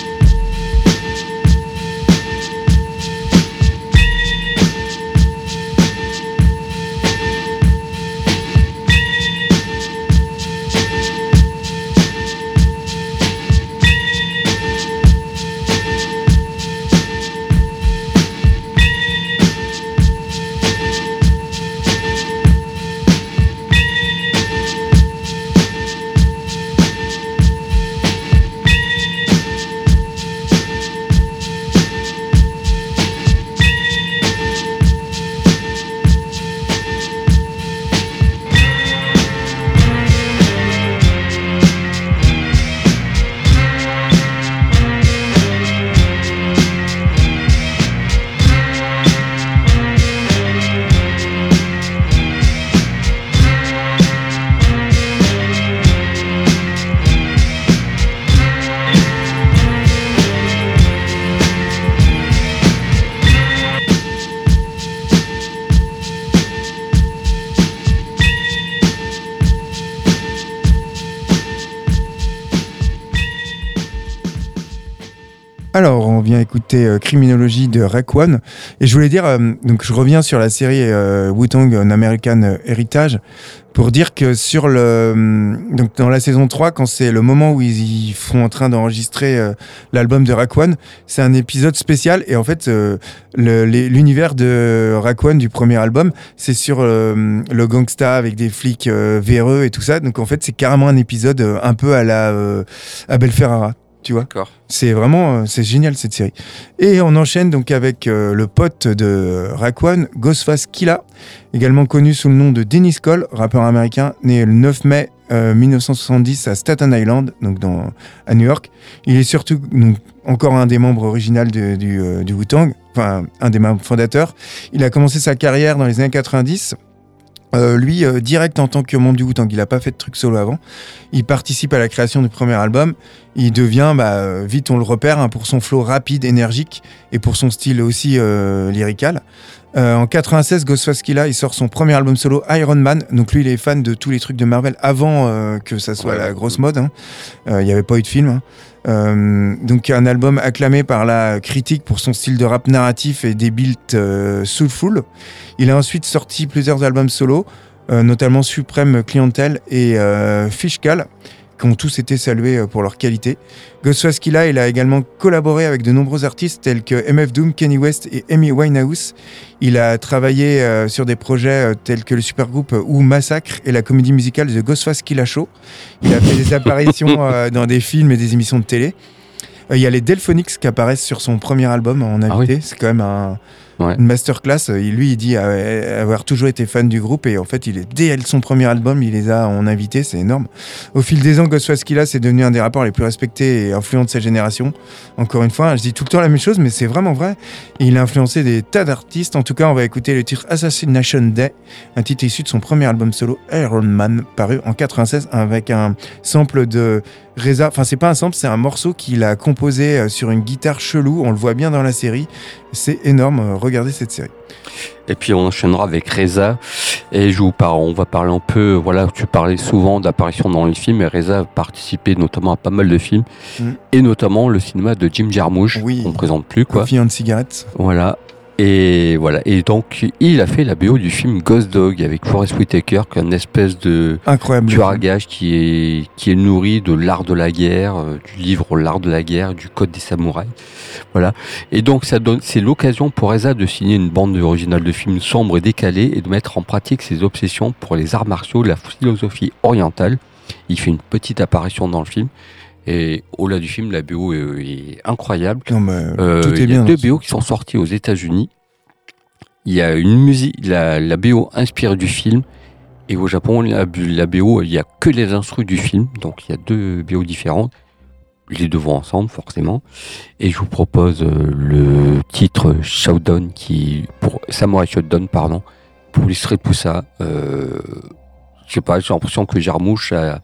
Euh, Criminology de Raekwon. Et je voulais dire, euh, donc je reviens sur la série euh, Wu-Tang An American Heritage pour dire que sur le donc dans la saison 3 quand c'est le moment où ils, ils font en train d'enregistrer l'album de Raekwon c'est un épisode spécial. Et en fait l'univers de Raekwon du premier album c'est sur le gangsta avec des flics véreux et tout ça. Donc en fait c'est carrément un épisode un peu à la euh, Abel Ferrara tu vois. C'est vraiment euh, c'est génial cette série. Et on enchaîne donc avec euh, le pote de Raekwon Ghostface Killa également connu sous le nom de Dennis Cole rappeur américain né le 9 mai euh, 1970 à Staten Island donc dans à New York. Il est surtout donc, encore un des membres originaux euh, du Wu-Tang enfin un des membres fondateurs. Il a commencé sa carrière dans les années 90 euh, lui, euh, direct en tant que membre du Wu-Tang, il n'a pas fait de truc solo avant. Il participe à la création du premier album. Il devient, bah, euh, vite on le repère, hein, pour son flow rapide, énergique et pour son style aussi euh, lyrical. En 96, Ghostface Killah, il sort son premier album solo Iron Man. Donc lui, il est fan de tous les trucs de Marvel avant que ça soit Ouais, la grosse mode. hein. Il n'y avait pas eu de film. hein. Euh, donc un album acclamé par la critique pour son style de rap narratif et des beats euh, soulful. Il a ensuite sorti plusieurs albums solo, euh, notamment Supreme Clientele et euh, Fishcal, qui ont tous été salués euh, pour leur qualité. Ghostface Killah, il a également collaboré avec de nombreux artistes tels que MF Doom, Kenny West et Amy Winehouse. Il a travaillé euh, sur des projets euh, tels que le supergroupe Ou Massacre et la comédie musicale The Ghostface Killah Show. Il a fait des (laughs) apparitions dans des films et des émissions de télé. Il y a les Delphonics qui apparaissent sur son premier album en invité. C'est quand même un, une masterclass. Euh, Lui, il dit euh, avoir toujours été fan du groupe et en fait, il est, dès son premier album, il les a en invité. C'est énorme. Au fil des ans, Ghostface c'est devenu un des rappeurs les plus respectés et influents de sa génération. Encore une fois, je dis tout le temps la même chose, mais c'est vraiment vrai. Il a influencé des tas d'artistes. En tout cas, on va écouter le titre Assassination Day, un titre issu de son premier album solo Iron Man, paru en 96 avec un sample de Reza. Enfin, c'est pas un sample, c'est un morceau qu'il a composé euh, sur une guitare chelou. On le voit bien dans la série. C'est énorme. euh, Regardez cette série. Et puis on enchaînera avec Reza. Et je vous parle, on va parler un peu, voilà, tu parlais souvent d'apparition dans les films, et Reza a participé notamment à pas mal de films, Mm. et notamment le cinéma de Jim Jarmusch, qu'on ne présente plus, quoi. Coffee and Cigarettes. Voilà. Et voilà. Et donc, il a fait la BO du film Ghost Dog avec Forest Whitaker, qui est une espèce de Incroyable tueur à qui est, qui est nourri de l'art de la guerre, euh, du livre L'art de la guerre, du code des samouraïs. Voilà. Et donc, ça donne, c'est l'occasion pour Reza de signer une bande originale de films sombres et décalés et de mettre en pratique ses obsessions pour les arts martiaux, la philosophie orientale. Il fait une petite apparition dans le film. Et au-delà du film, la BO est, est incroyable. Non, mais, Euh, tout est il y a bien deux BO qui sont sortis aux États-Unis. Il y a une musique, la, la BO inspirée du film. Et au Japon, la, la BO, il n'y a que les instrus du film. Donc il y a deux BO différentes. Les deux vont ensemble, forcément. Et je vous propose euh, le titre Showdown, qui, pour Samurai Showdown, pardon, pour illustrer tout ça. Euh, je sais pas, j'ai l'impression que Jarmouche a,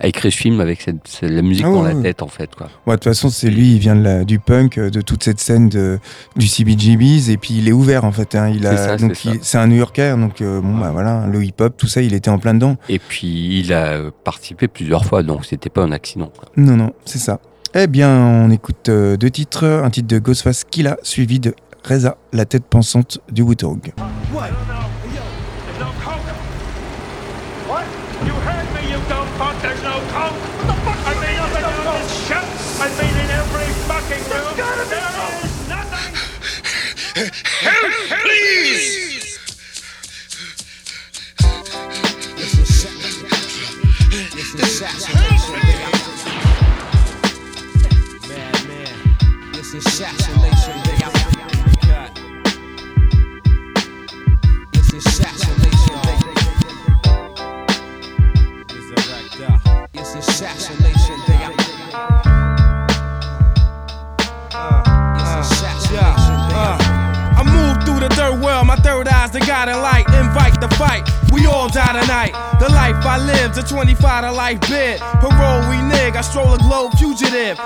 a écrit ce film avec cette, cette- la musique Ah dans ouais, la tête, en fait. Quoi. Ouais, de toute façon, c'est lui, il vient de la- du punk, euh, de toute cette scène de, du CBGBs, et puis il est ouvert en fait. hein. Il a, C'est ça, donc c'est ça. il- c'est un New Yorker, donc euh, bon, bah voilà, le hip-hop, tout ça, il était en plein dedans. Et puis il a participé plusieurs fois, donc c'était pas un accident. quoi. Non, non, c'est ça. Eh bien, on écoute euh, deux titres, un titre de Ghostface Killa, suivi de Reza, la tête pensante du Wu-Tang. Help, please! This is assassination, my third eye's the guiding light, invite the fight. We all die tonight. The life I live, the 25 to life bid. Parole we nig, I stroll a globe fugitive.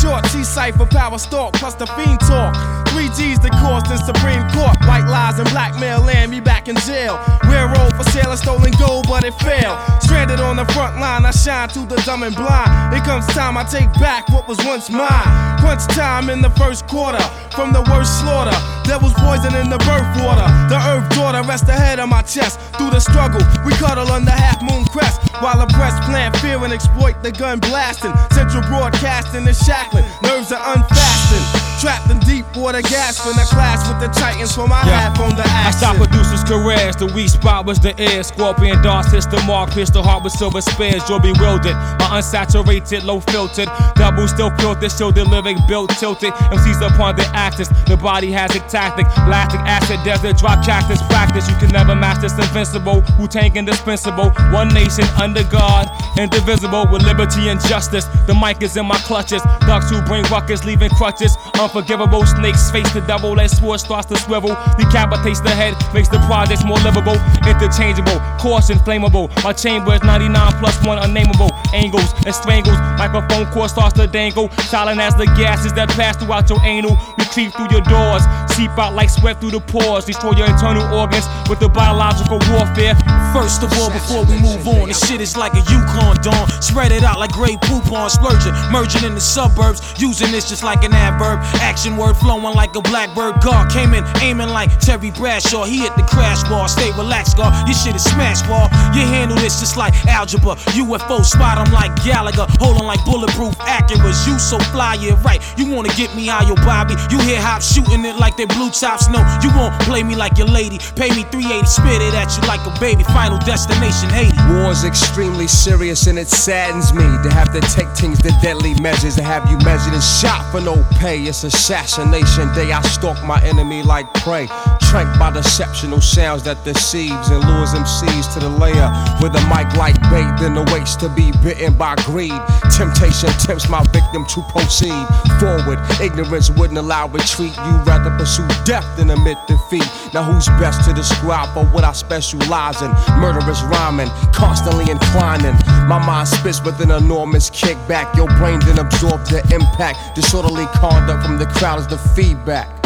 short T-cipher, power stalk, plus the fiend talk. Three G's the cost in Supreme Court. White lies and blackmail land me back in jail. Railroad for sale of stolen gold, but it failed. Stranded on the front line, I shine to the dumb and blind. It comes time I take back what was once mine. Crunch time in the first quarter. From the worst slaughter, there was poison in the birth water. The earth daughter rests ahead of my chest. Through the struggle, we cuddle under half moon crest. While the press plant fear and exploit the gun blasting. Central broadcasting is shackling, nerves are unfastened. Trapped in deep water, gasping. I clash with the titans for my half on the I action. stop producers' careers. The weak spot was the air. Scorpion darts hits the mark. Pierce the heart with silver spears. You're bewildered. My unsaturated, low filtered. Double still filtered. The lyric built tilted. MCs upon the axis. The body has a tactic. Lactic acid, desert, drop cactus practice. You can never match this invincible. Wu Tang indispensable. One nation under God. Indivisible with liberty and justice. The mic is in my clutches. Ducks who bring ruckus, leaving crutches. Unforgivable snakes face the devil as sword starts to swivel. Decapitates the head, makes the projects more livable. Interchangeable, coarse inflammable. My chamber is 99 plus one unnameable. Angles and strangles. Microphone cord starts to dangle. Silent as the gases that pass throughout your anal. We creep through your doors. Seep out like sweat through the pores. Destroy your internal organs with the biological warfare. First of all, before we move on, this shit is like a Yukon dawn. Spread it out like great poop on splurging, merging in the suburbs. Using this just like an adverb. Action word flowing like a blackbird. God came in aiming like Terry Bradshaw. He hit the crash bar. Stay relaxed, God. Your shit is smash ball. You handle this just like algebra. UFO spot 'em like Gallagher. Holding like bulletproof Acuras. You so fly, yeah, right. You wanna get me high, yo, Bobby. You hear hop shooting it like they blue tops. No, you won't play me like your lady. Pay me 380, spit it at you like a baby. Final destination 80. War's extremely serious and it saddens me to have to take things to deadly measures to have you measured and shot for no pay. It's assassination day. I stalk my enemy like prey. Tranked by deceptional sounds that deceives and lures MCs to the layer with a mic like bait, then awaits to be bitten by greed. Temptation tempts my victim to proceed forward. Ignorance wouldn't allow retreat. You rather pursue death than admit defeat. Now who's best to describe for what I specialize in? Murderous rhyming, constantly inclining. My mind spits with an enormous kickback. Your brain then absorbs the impact. Disorderly conduct from the crowd is the feedback.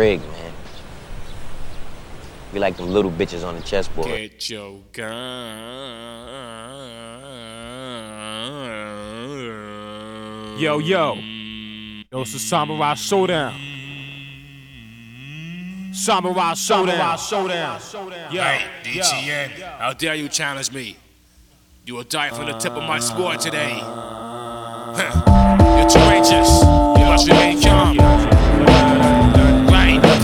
Rigged, man. We like them little bitches on the chessboard. Get your gun. Yo, yo. Yo, it's the Samurai Showdown. Samurai Showdown. Samurai showdown. Yo, hey, DTN, how dare you challenge me? You will die from the tip of my sword today. (laughs) You're courageous. You must remain calm.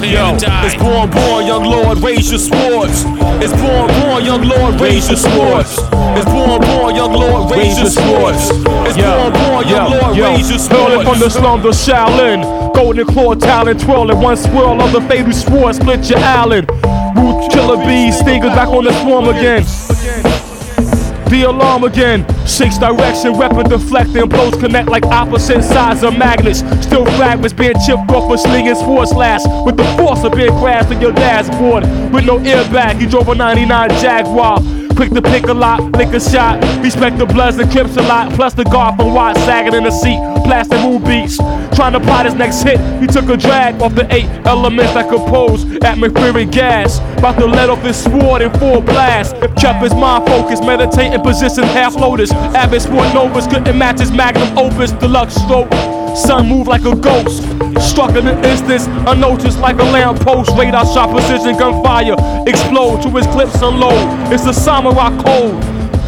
Yo, it's born, born, young lord, raise your swords. It's born, born, young lord, raise your swords. It's born, born, young lord, raise your swords. It's born, born, young lord, raise your swords. Hurling from the slums of Shaolin, golden claw talent, twirling one swirl of the fatal sword, split your island. Root killer bees, stingers back on the swarm again. The alarm again. Shakes direction, weapon deflecting. Blows connect like opposite sides of magnets. Still fragments being chipped off a slinging sword slash. With the force of being crashed in your dashboard. With no airbag, he drove a 99 Jaguar. Quick to pick a lot, lick a shot. Respect the Bloods and Crips a lot. Plus the guard from Watt sagging in the seat. Plastic moon beats. Trying to plot his next hit. He took a drag off the eight elements that compose atmospheric gas. About to let off his sword in full blast. Kept his mind focused, meditating position half lotus. Avid sport novas couldn't match his magnum opus. Deluxe stroke. Sun move like a ghost. Struck in an instance, unnoticed like a lamppost. Radar shot precision gunfire. Explode to his clips unload. It's the samurai code.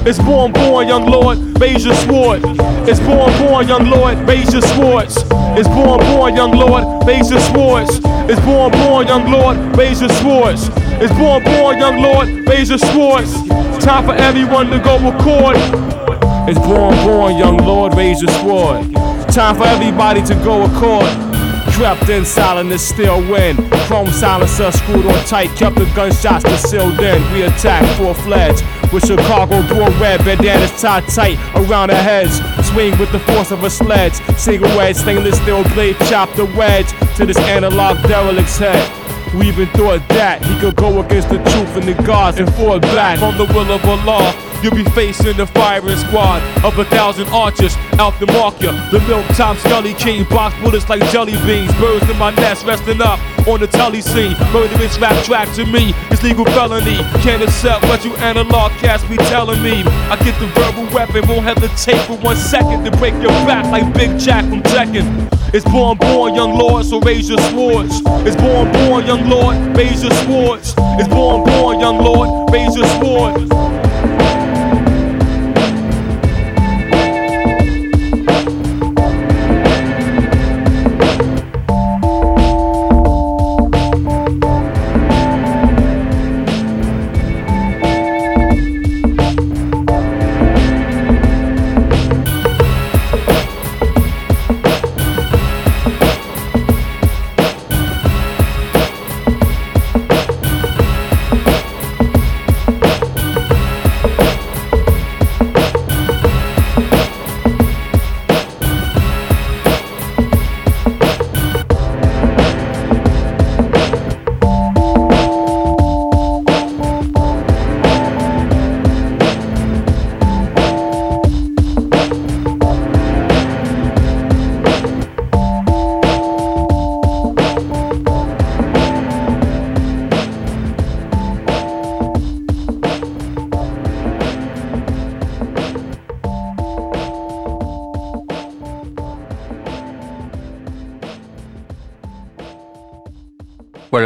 It's born, born, young lord, raise your sword. It's born, born, young lord, raise your swords. It's born, born, young lord, raise your swords. It's born, born, young lord, raise your swords. It's born, born, young lord, raise your swords. Time for everyone to go record. It's born, born, young lord, raise your sword. Time for everybody to go accord. Trapped in silence, still win. Chrome silencer screwed on tight, kept the gunshots concealed in. We attack full fledged with Chicago door red bandanas tied tight around our heads. Swing with the force of a sledge. Single wedge, stainless steel blade, chop the wedge to this analog derelict's head. We even thought that he could go against the truth and the gods and fall back from the will of Allah. You'll be facing the firing squad of a thousand archers out the mark ya. The milk top Scully King box bullets like jelly beans. Birds in my nest resting up on the telly scene. Murderous rap track to me is legal felony. Can't accept what you analog cats be telling me. I get the verbal weapon, won't hesitate for one second to break your back like Big Jack from Tekken. It's born, born, young lord, so raise your swords. It's born, born, young lord, raise your swords. It's born, born, young lord, raise your swords.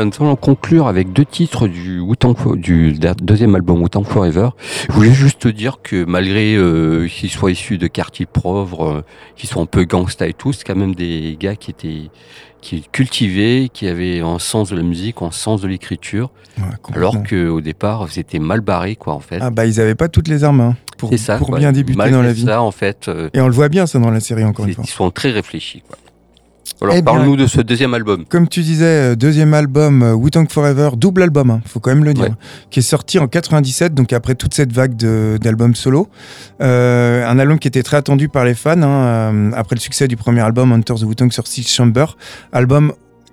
Nous allons conclure avec deux titres du, deuxième album Wu-Tang Forever. Je voulais juste te dire que malgré euh, qu'ils soient issus de quartiers pauvres, euh, qu'ils sont un peu gangsta et tout, c'est quand même des gars qui étaient qui cultivés, qui avaient un sens de la musique, un sens de l'écriture, alors qu'au départ c'était mal barré quoi en fait. Ah bah ils avaient pas toutes les armes hein, pour, C'est ça, pour quoi. bien débuter dans la vie. ça, en fait, euh, Et on le voit bien ça dans la série encore une fois. ils sont très réfléchis. Quoi. Alors Eh parle-nous de ce deuxième album. Comme tu disais, euh, deuxième album euh, Wu-Tang Forever, double album, hein, faut quand même le dire, qui est sorti en 97, donc après toute cette vague d'albums solo. Euh, un album qui était très attendu par les fans, hein, après le succès du premier album Hunter the Wu-Tang sur Six Chamber, album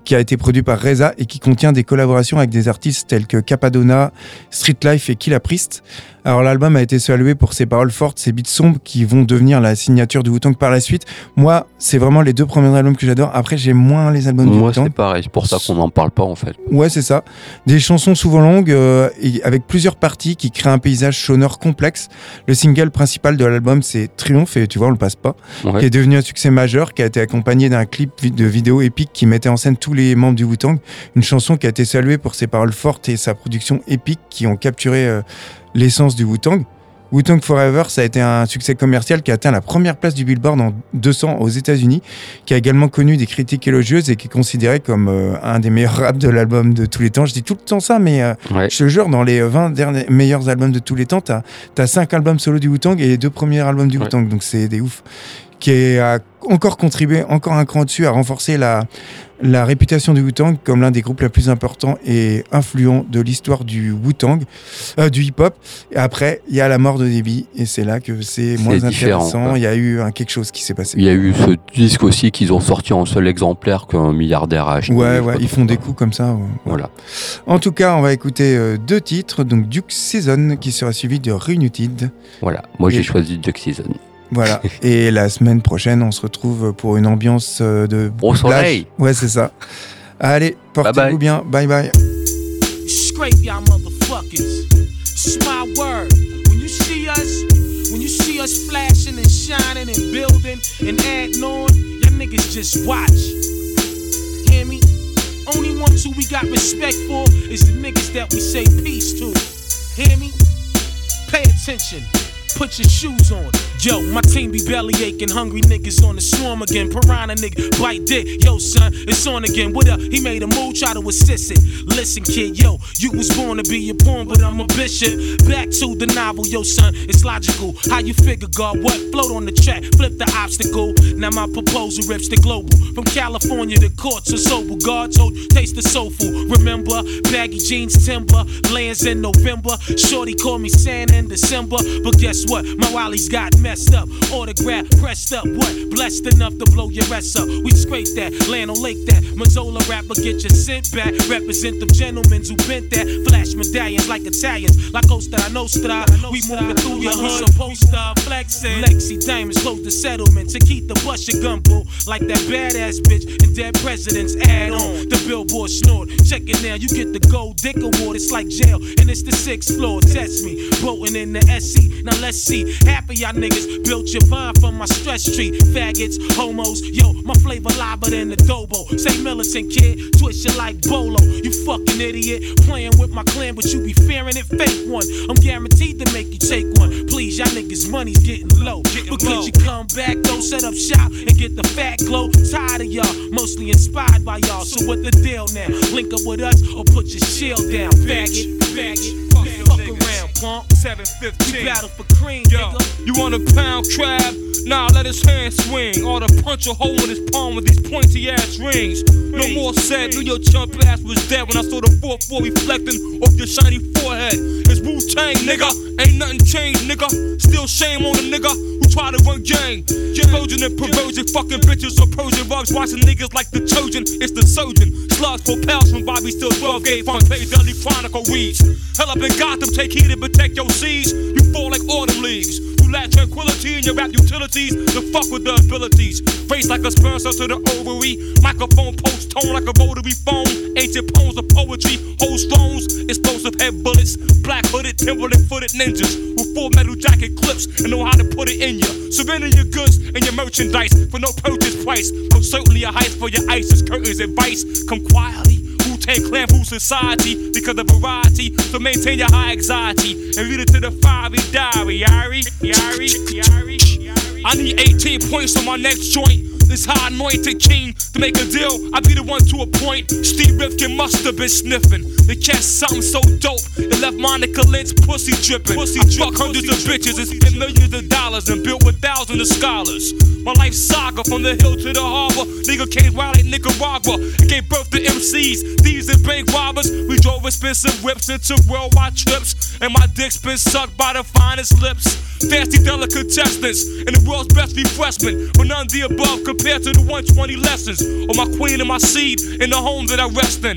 qui a été produit par Reza et qui contient des collaborations avec des artistes tels que Capadonna, Street Life et Killa Priest. Alors l'album a été salué pour ses paroles fortes, ses beats sombres qui vont devenir la signature du Wu-Tang par la suite. Moi, c'est vraiment les deux premiers albums que j'adore. Après, j'ai moins les albums du Moi Wu-Tang. c'est pareil, c'est pour ça qu'on n'en parle pas en fait. Ouais, c'est ça. Des chansons souvent longues euh, et avec plusieurs parties qui créent un paysage sonore complexe. Le single principal de l'album, c'est Triomphe, et tu vois, on le passe pas, Ouais. qui est devenu un succès majeur, qui a été accompagné d'un clip de vidéo épique qui mettait en scène tous les membres du Wu-Tang. Une chanson qui a été saluée pour ses paroles fortes et sa production épique qui ont capturé euh, l'essence du Wu-Tang. Wu-Tang Forever, ça a été un succès commercial qui a atteint la première place du Billboard en 200 aux États-Unis, qui a également connu des critiques élogieuses et qui est considéré comme euh, un des meilleurs raps de l'album de tous les temps. Je dis tout le temps ça, mais euh, je te jure, dans les 20 derniers meilleurs albums de tous les temps, t'as as 5 albums solo du Wu-Tang et les deux premiers albums du Wu-Tang, donc c'est des ouf. Qui a encore contribué, encore un cran dessus, à renforcer la, la réputation du Wu-Tang comme l'un des groupes les plus importants et influents de l'histoire du Wu-Tang, euh, du hip-hop. Et après, il y a la mort de Debbie, et c'est là que c'est moins intéressant. Il y a eu quelque chose qui s'est passé. Il y a eu ce disque aussi qu'ils ont sorti en seul exemplaire qu'un milliardaire a acheté. Ouais, ouais, ils font des coups comme ça. ouais. Voilà. En tout cas, on va écouter euh, deux titres. Donc, Duke Season, qui sera suivi de Reunited. Voilà. Moi j'ai choisi Duck Season. Voilà. (laughs) Et la semaine prochaine, on se retrouve pour une ambiance euh, de. Au soleil. Ouais, c'est ça. Allez, portez-vous bien. Bye bye. Scrape y'all motherfuckers. It's my word. When you see us, when you see us flashing and shining and building and adding on, y'all niggas just watch. Hear me? Only ones who we got respect for is the niggas that we say peace to. Hear me? Pay attention. Put your shoes on. Yo, my team be belly aching, hungry niggas on the swarm again. Piranha nigga, bite dick. Yo, son, it's on again. What up? He made a move, try to assist it. Listen, kid, yo, you was born to be a pawn, but I'm a bishop. Back to the novel, yo, son, it's logical. How you figure, God? What? Float on the track, flip the obstacle. Now my proposal rips the global. From California to courts of sober. God told, taste the soulful. Remember, baggy jeans, timber, lands in November. Shorty called me Santa in December. But guess what? My Wally's got messed up. Autograph pressed up. What? Blessed enough to blow your rest up. We scrape that, land on lake that. Mazzola rapper, get your scent back. Represent them gentlemen who bent that. Flash medallions like Italians. La Costa Nostra. We moving through your hood. Uh-huh. Supposed to flexing. Lexi Diamonds close the settlement. To keep the bust your gun, boo. Like that badass bitch and dead presidents add on. The billboard snort. Check it now, you get the gold dick award. It's like jail, and it's the sixth floor. Test me. Boating in the SC. Now let's see. Half of y'all niggas built your vine from my stress tree. Faggots, homos. Yo, my flavor liver than the Dobo. Say militant kid, twist you like Bolo. You fucking idiot. Playing with my clan, but you be fearing it. Fake one. I'm guaranteed to make you take one. Please, y'all niggas' money's getting low. but could you come back, though? Set up shop and get the fat glow. Tired of y'all, mostly inspired by y'all. So what the deal now? Link up with us or put your shield down. Faggot, faggot. Fuck 715. You battle for cream, Yo, nigga. you want a pound crab? Nah, let his hand swing. Or to punch a hole in his palm with these pointy ass rings. No more said, knew your chump ass was dead when I saw the 4-4 reflecting off your shiny forehead. It's Wu Tang, nigga. Ain't nothing changed, nigga. Still shame on the nigga try to run gang. Trojan and perversion, fucking bitches or Persian rugs. Watching niggas like the Trojan, it's the surgeon. Slugs for pals from Bobby Still 12 gave front page Daily Chronicle reads. Hell up in Gotham, take heed and protect your seeds. You fall like autumn leaves. You lack tranquility in your rap utilities. To fuck with the abilities. Face like a cell to the ovary. Microphone post tone like a rotary phone. Ancient poems of poetry. Hold stones. Explosive head bullets. Black hooded, Timberland footed ninjas. With full metal jacket clips and know how to put it in you. Surrender your goods and your merchandise for no purchase price. But certainly a heist for your ISIS curtains advice. Come quietly. Wu Tang Clan food society because of variety. So maintain your high anxiety and lead it to the fiery diary. Yari, yari, yari, yari. I need 18 points on my next joint. This high anointed king to make a deal. I'd be the one to appoint. Steve Rifkin must have been sniffing. The catch something so dope. It left Monica Lynch pussy dripping. Pussy I fuck hundreds of bitches and spent millions of dollars and built with thousands of scholars. My life saga from the hill to the harbor. Nigga came wild like Nicaragua and gave birth to MCs. Thieves and bank robbers. We drove expensive whips into worldwide trips. And my dick's been sucked by the finest lips. Fancy delicatessens and the world's best refreshment. But none of the above compared to the 120 lessons. Of my queen and my seed in the home that I rest in.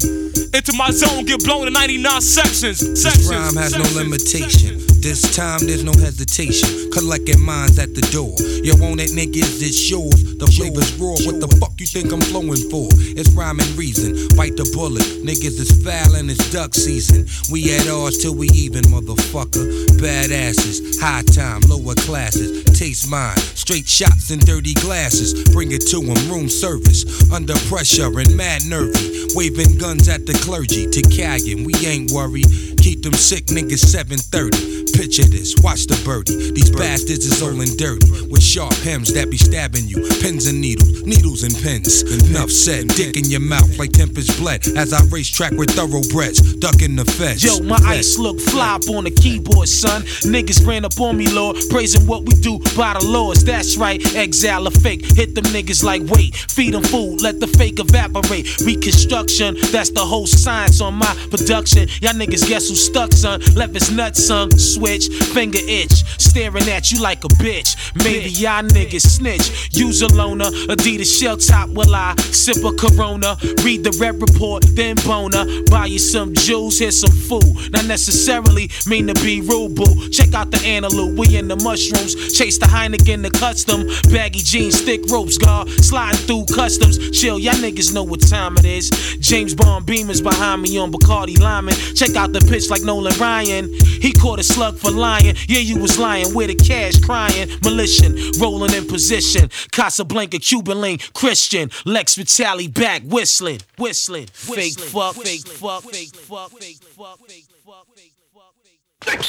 Into my zone, get blown in 99 sections. This sections rhyme has no sections, limitation. This time there's no hesitation. Collecting minds at the door. You want it, niggas, it's yours. The flavor's raw. What the fuck you think I'm flowing for? It's rhyme and reason. Bite the bullet. Niggas is foul and it's duck season. We at ours till we even, motherfucker. Badasses, high time, lower classes. Taste mine. Straight shots and dirty glasses. Bring it to 'em, room service. Under pressure and mad nervy. Waving guns at the clergy. To Callion, we ain't worried. Keep them sick niggas 730. Picture this, watch the birdie. These bastards is all in dirty. With sharp hems that be stabbing you. Pins and needles, needles and pins. Enough said, dick in your mouth like tempest bled. As I race track with thoroughbreds, ducking the feds. Yo, my ice look fly up on the keyboard, son. Niggas ran up on me, Lord, praising what we do by the laws. That's right, exile a fake. Hit them niggas like wait, feed them food, let the fake evaporate. Reconstruction, that's the whole science on my production. Y'all niggas guess stuck, son? Left his nuts, son. Switch, finger itch, staring at you like a bitch. Maybe y'all niggas snitch. Use a loner, Adidas shell top. Will I sip a Corona? Read the red report, then boner. Buy you some jewels, here's some food. Not necessarily mean to be rude, boo. Check out the antelope, we in the mushrooms. Chase the Heineken, the custom. Baggy jeans, thick ropes, guard. Sliding through customs. Chill, y'all niggas know what time it is. James Bond beamers behind me on Bacardi Lyman. Check out the pitch bitch like Nolan Ryan. He caught a slug for lying. Yeah, you was lying. Where the cash crying. Militia rolling in position. Casablanca, Cuban link, Christian. Lex Vitale back whistling, whistling. Fake fuck, fake fuck, fake fuck, fake fuck, fake fuck, fake fuck.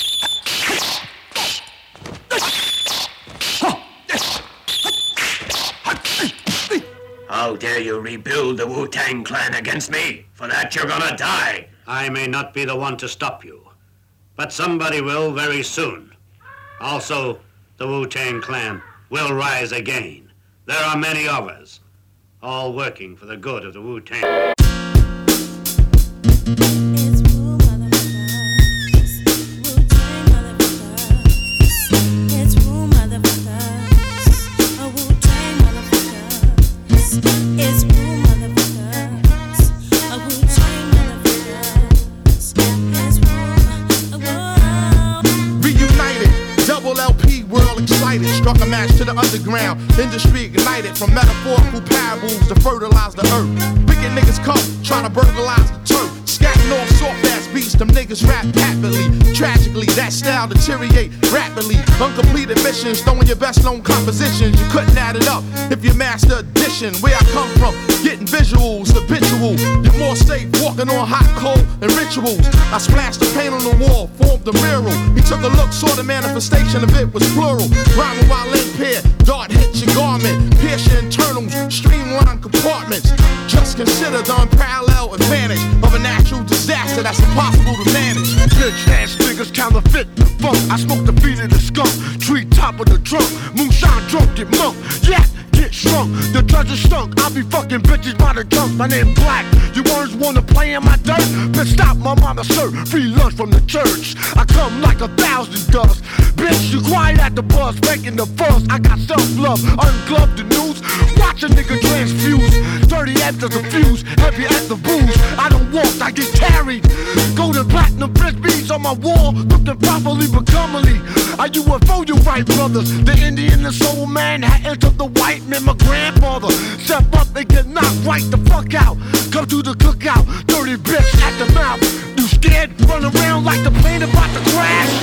How dare you rebuild the Wu Tang Clan against me? For that you're gonna die. I may not be the one to stop you, but somebody will very soon. Also, the Wu Tang Clan will rise again. There are many of us, all working for the good of the Wu underground, industry ignited from metaphorical parables to fertilize the earth. Wicked niggas come, trying to burglarize the turf. Scatting off soft ass beats, them niggas rap happily. Tragically, that style deteriorate. Uncompleted missions, throwing your best known compositions. You couldn't add it up if you master addition. Where I come from, getting visuals, habitual. You're more safe walking on hot coal and rituals. I splashed the paint on the wall, formed a mural. He took a look, saw the manifestation of it was plural. Rhyming while impaired, dart hits your garment, pierce your internals, streamline compartments. Just consider the unparalleled advantage of a natural disaster that's impossible to manage. Bitch ass niggas counterfeit the funk. I smoke the feet of the skunk, tree top of the trunk. Moonshine drunk, get monk. Yeah, get shrunk. The treasure stunk. I be fucking bitches by the junk. My name Black. You words wanna play in my dirt? Bitch, stop my mama serve free lunch from the church. I come like a thousand does. Bitch, you quiet at the bus, making the fuss. I got self love, ungloved the news. Watch a nigga transfuse. 30 after the fuse, heavy at the booze. I don't walk, I get carried. Golden platinum bitch beads on my wall, looking properly but comely. I UFO, you right, brothers. The Indian and soul man had entered the white man, my grandfather. Step up and get knocked right the fuck out. Come to the cookout, dirty bitch at the mouth. You scared? Run around like the plane about to crash.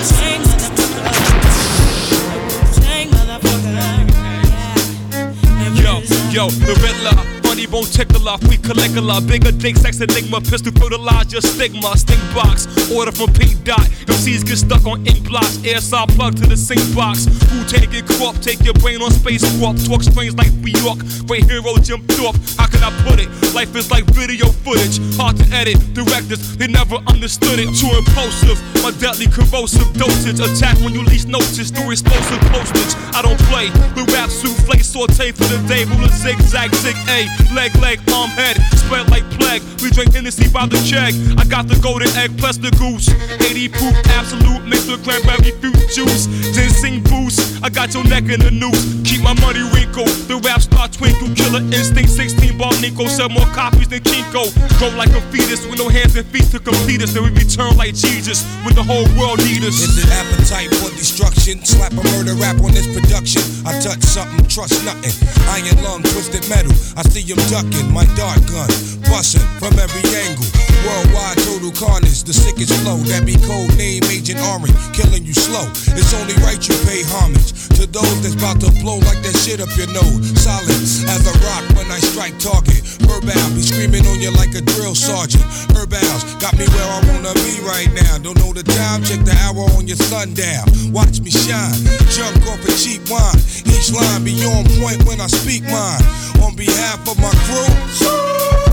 Yo, yo, the Riddler, funny bone tickler, we Caligula, bigger dick, sex enigma, pistol fertilize your stigma, stink box, order from Pink Dot, MCs get stuck on ink blocks, air saw plug to the sink box, who take it? Crop, take your brain on space warp, talk strange like New York, great hero Jim Thorpe, how can I put it? Life is like video footage, hard to edit, directors, they never understood it, too impulsive, my deadly corrosive dosage, attack when you least notice, through explosive postage, I don't play, the rap souffle, saute for the day, ruler zigzag, zig A, leg, leg, arm, head, spread like plague. We drink Hennessy by the check. I got the golden egg plus the goose. 80 proof, absolute, mixed with cranberry fruit juice. Ginseng boost, I got your neck in the noose. Keep my money wrinkled, the rap star twinkle. Killer instinct, 16 ball Nico. Sell more copies than Kinko. Grow like a fetus with no hands and feet to complete us. Then we return like Jesus when the whole world need us. Is it appetite for destruction? Slap a murder rap on this production. I touch something, trust nothing. Iron lung, twisted metal. I see him ducking my dart gun, busting from every angle. Worldwide total carnage, the sickest flow. That be code name Agent Orange, killing you slow. It's only right you pay homage to those that's about to blow like that shit up your nose. Solid as a rock when I strike target. Herbal be screaming on you like a drill sergeant. Herbals got me where I wanna be right now. Don't know the time, check the hour on your sundown. Watch me shine, jump off a cheap wine. Each line be on point when I speak mine. On behalf of my crew, into the room, 36 more deadly chambers to take you through.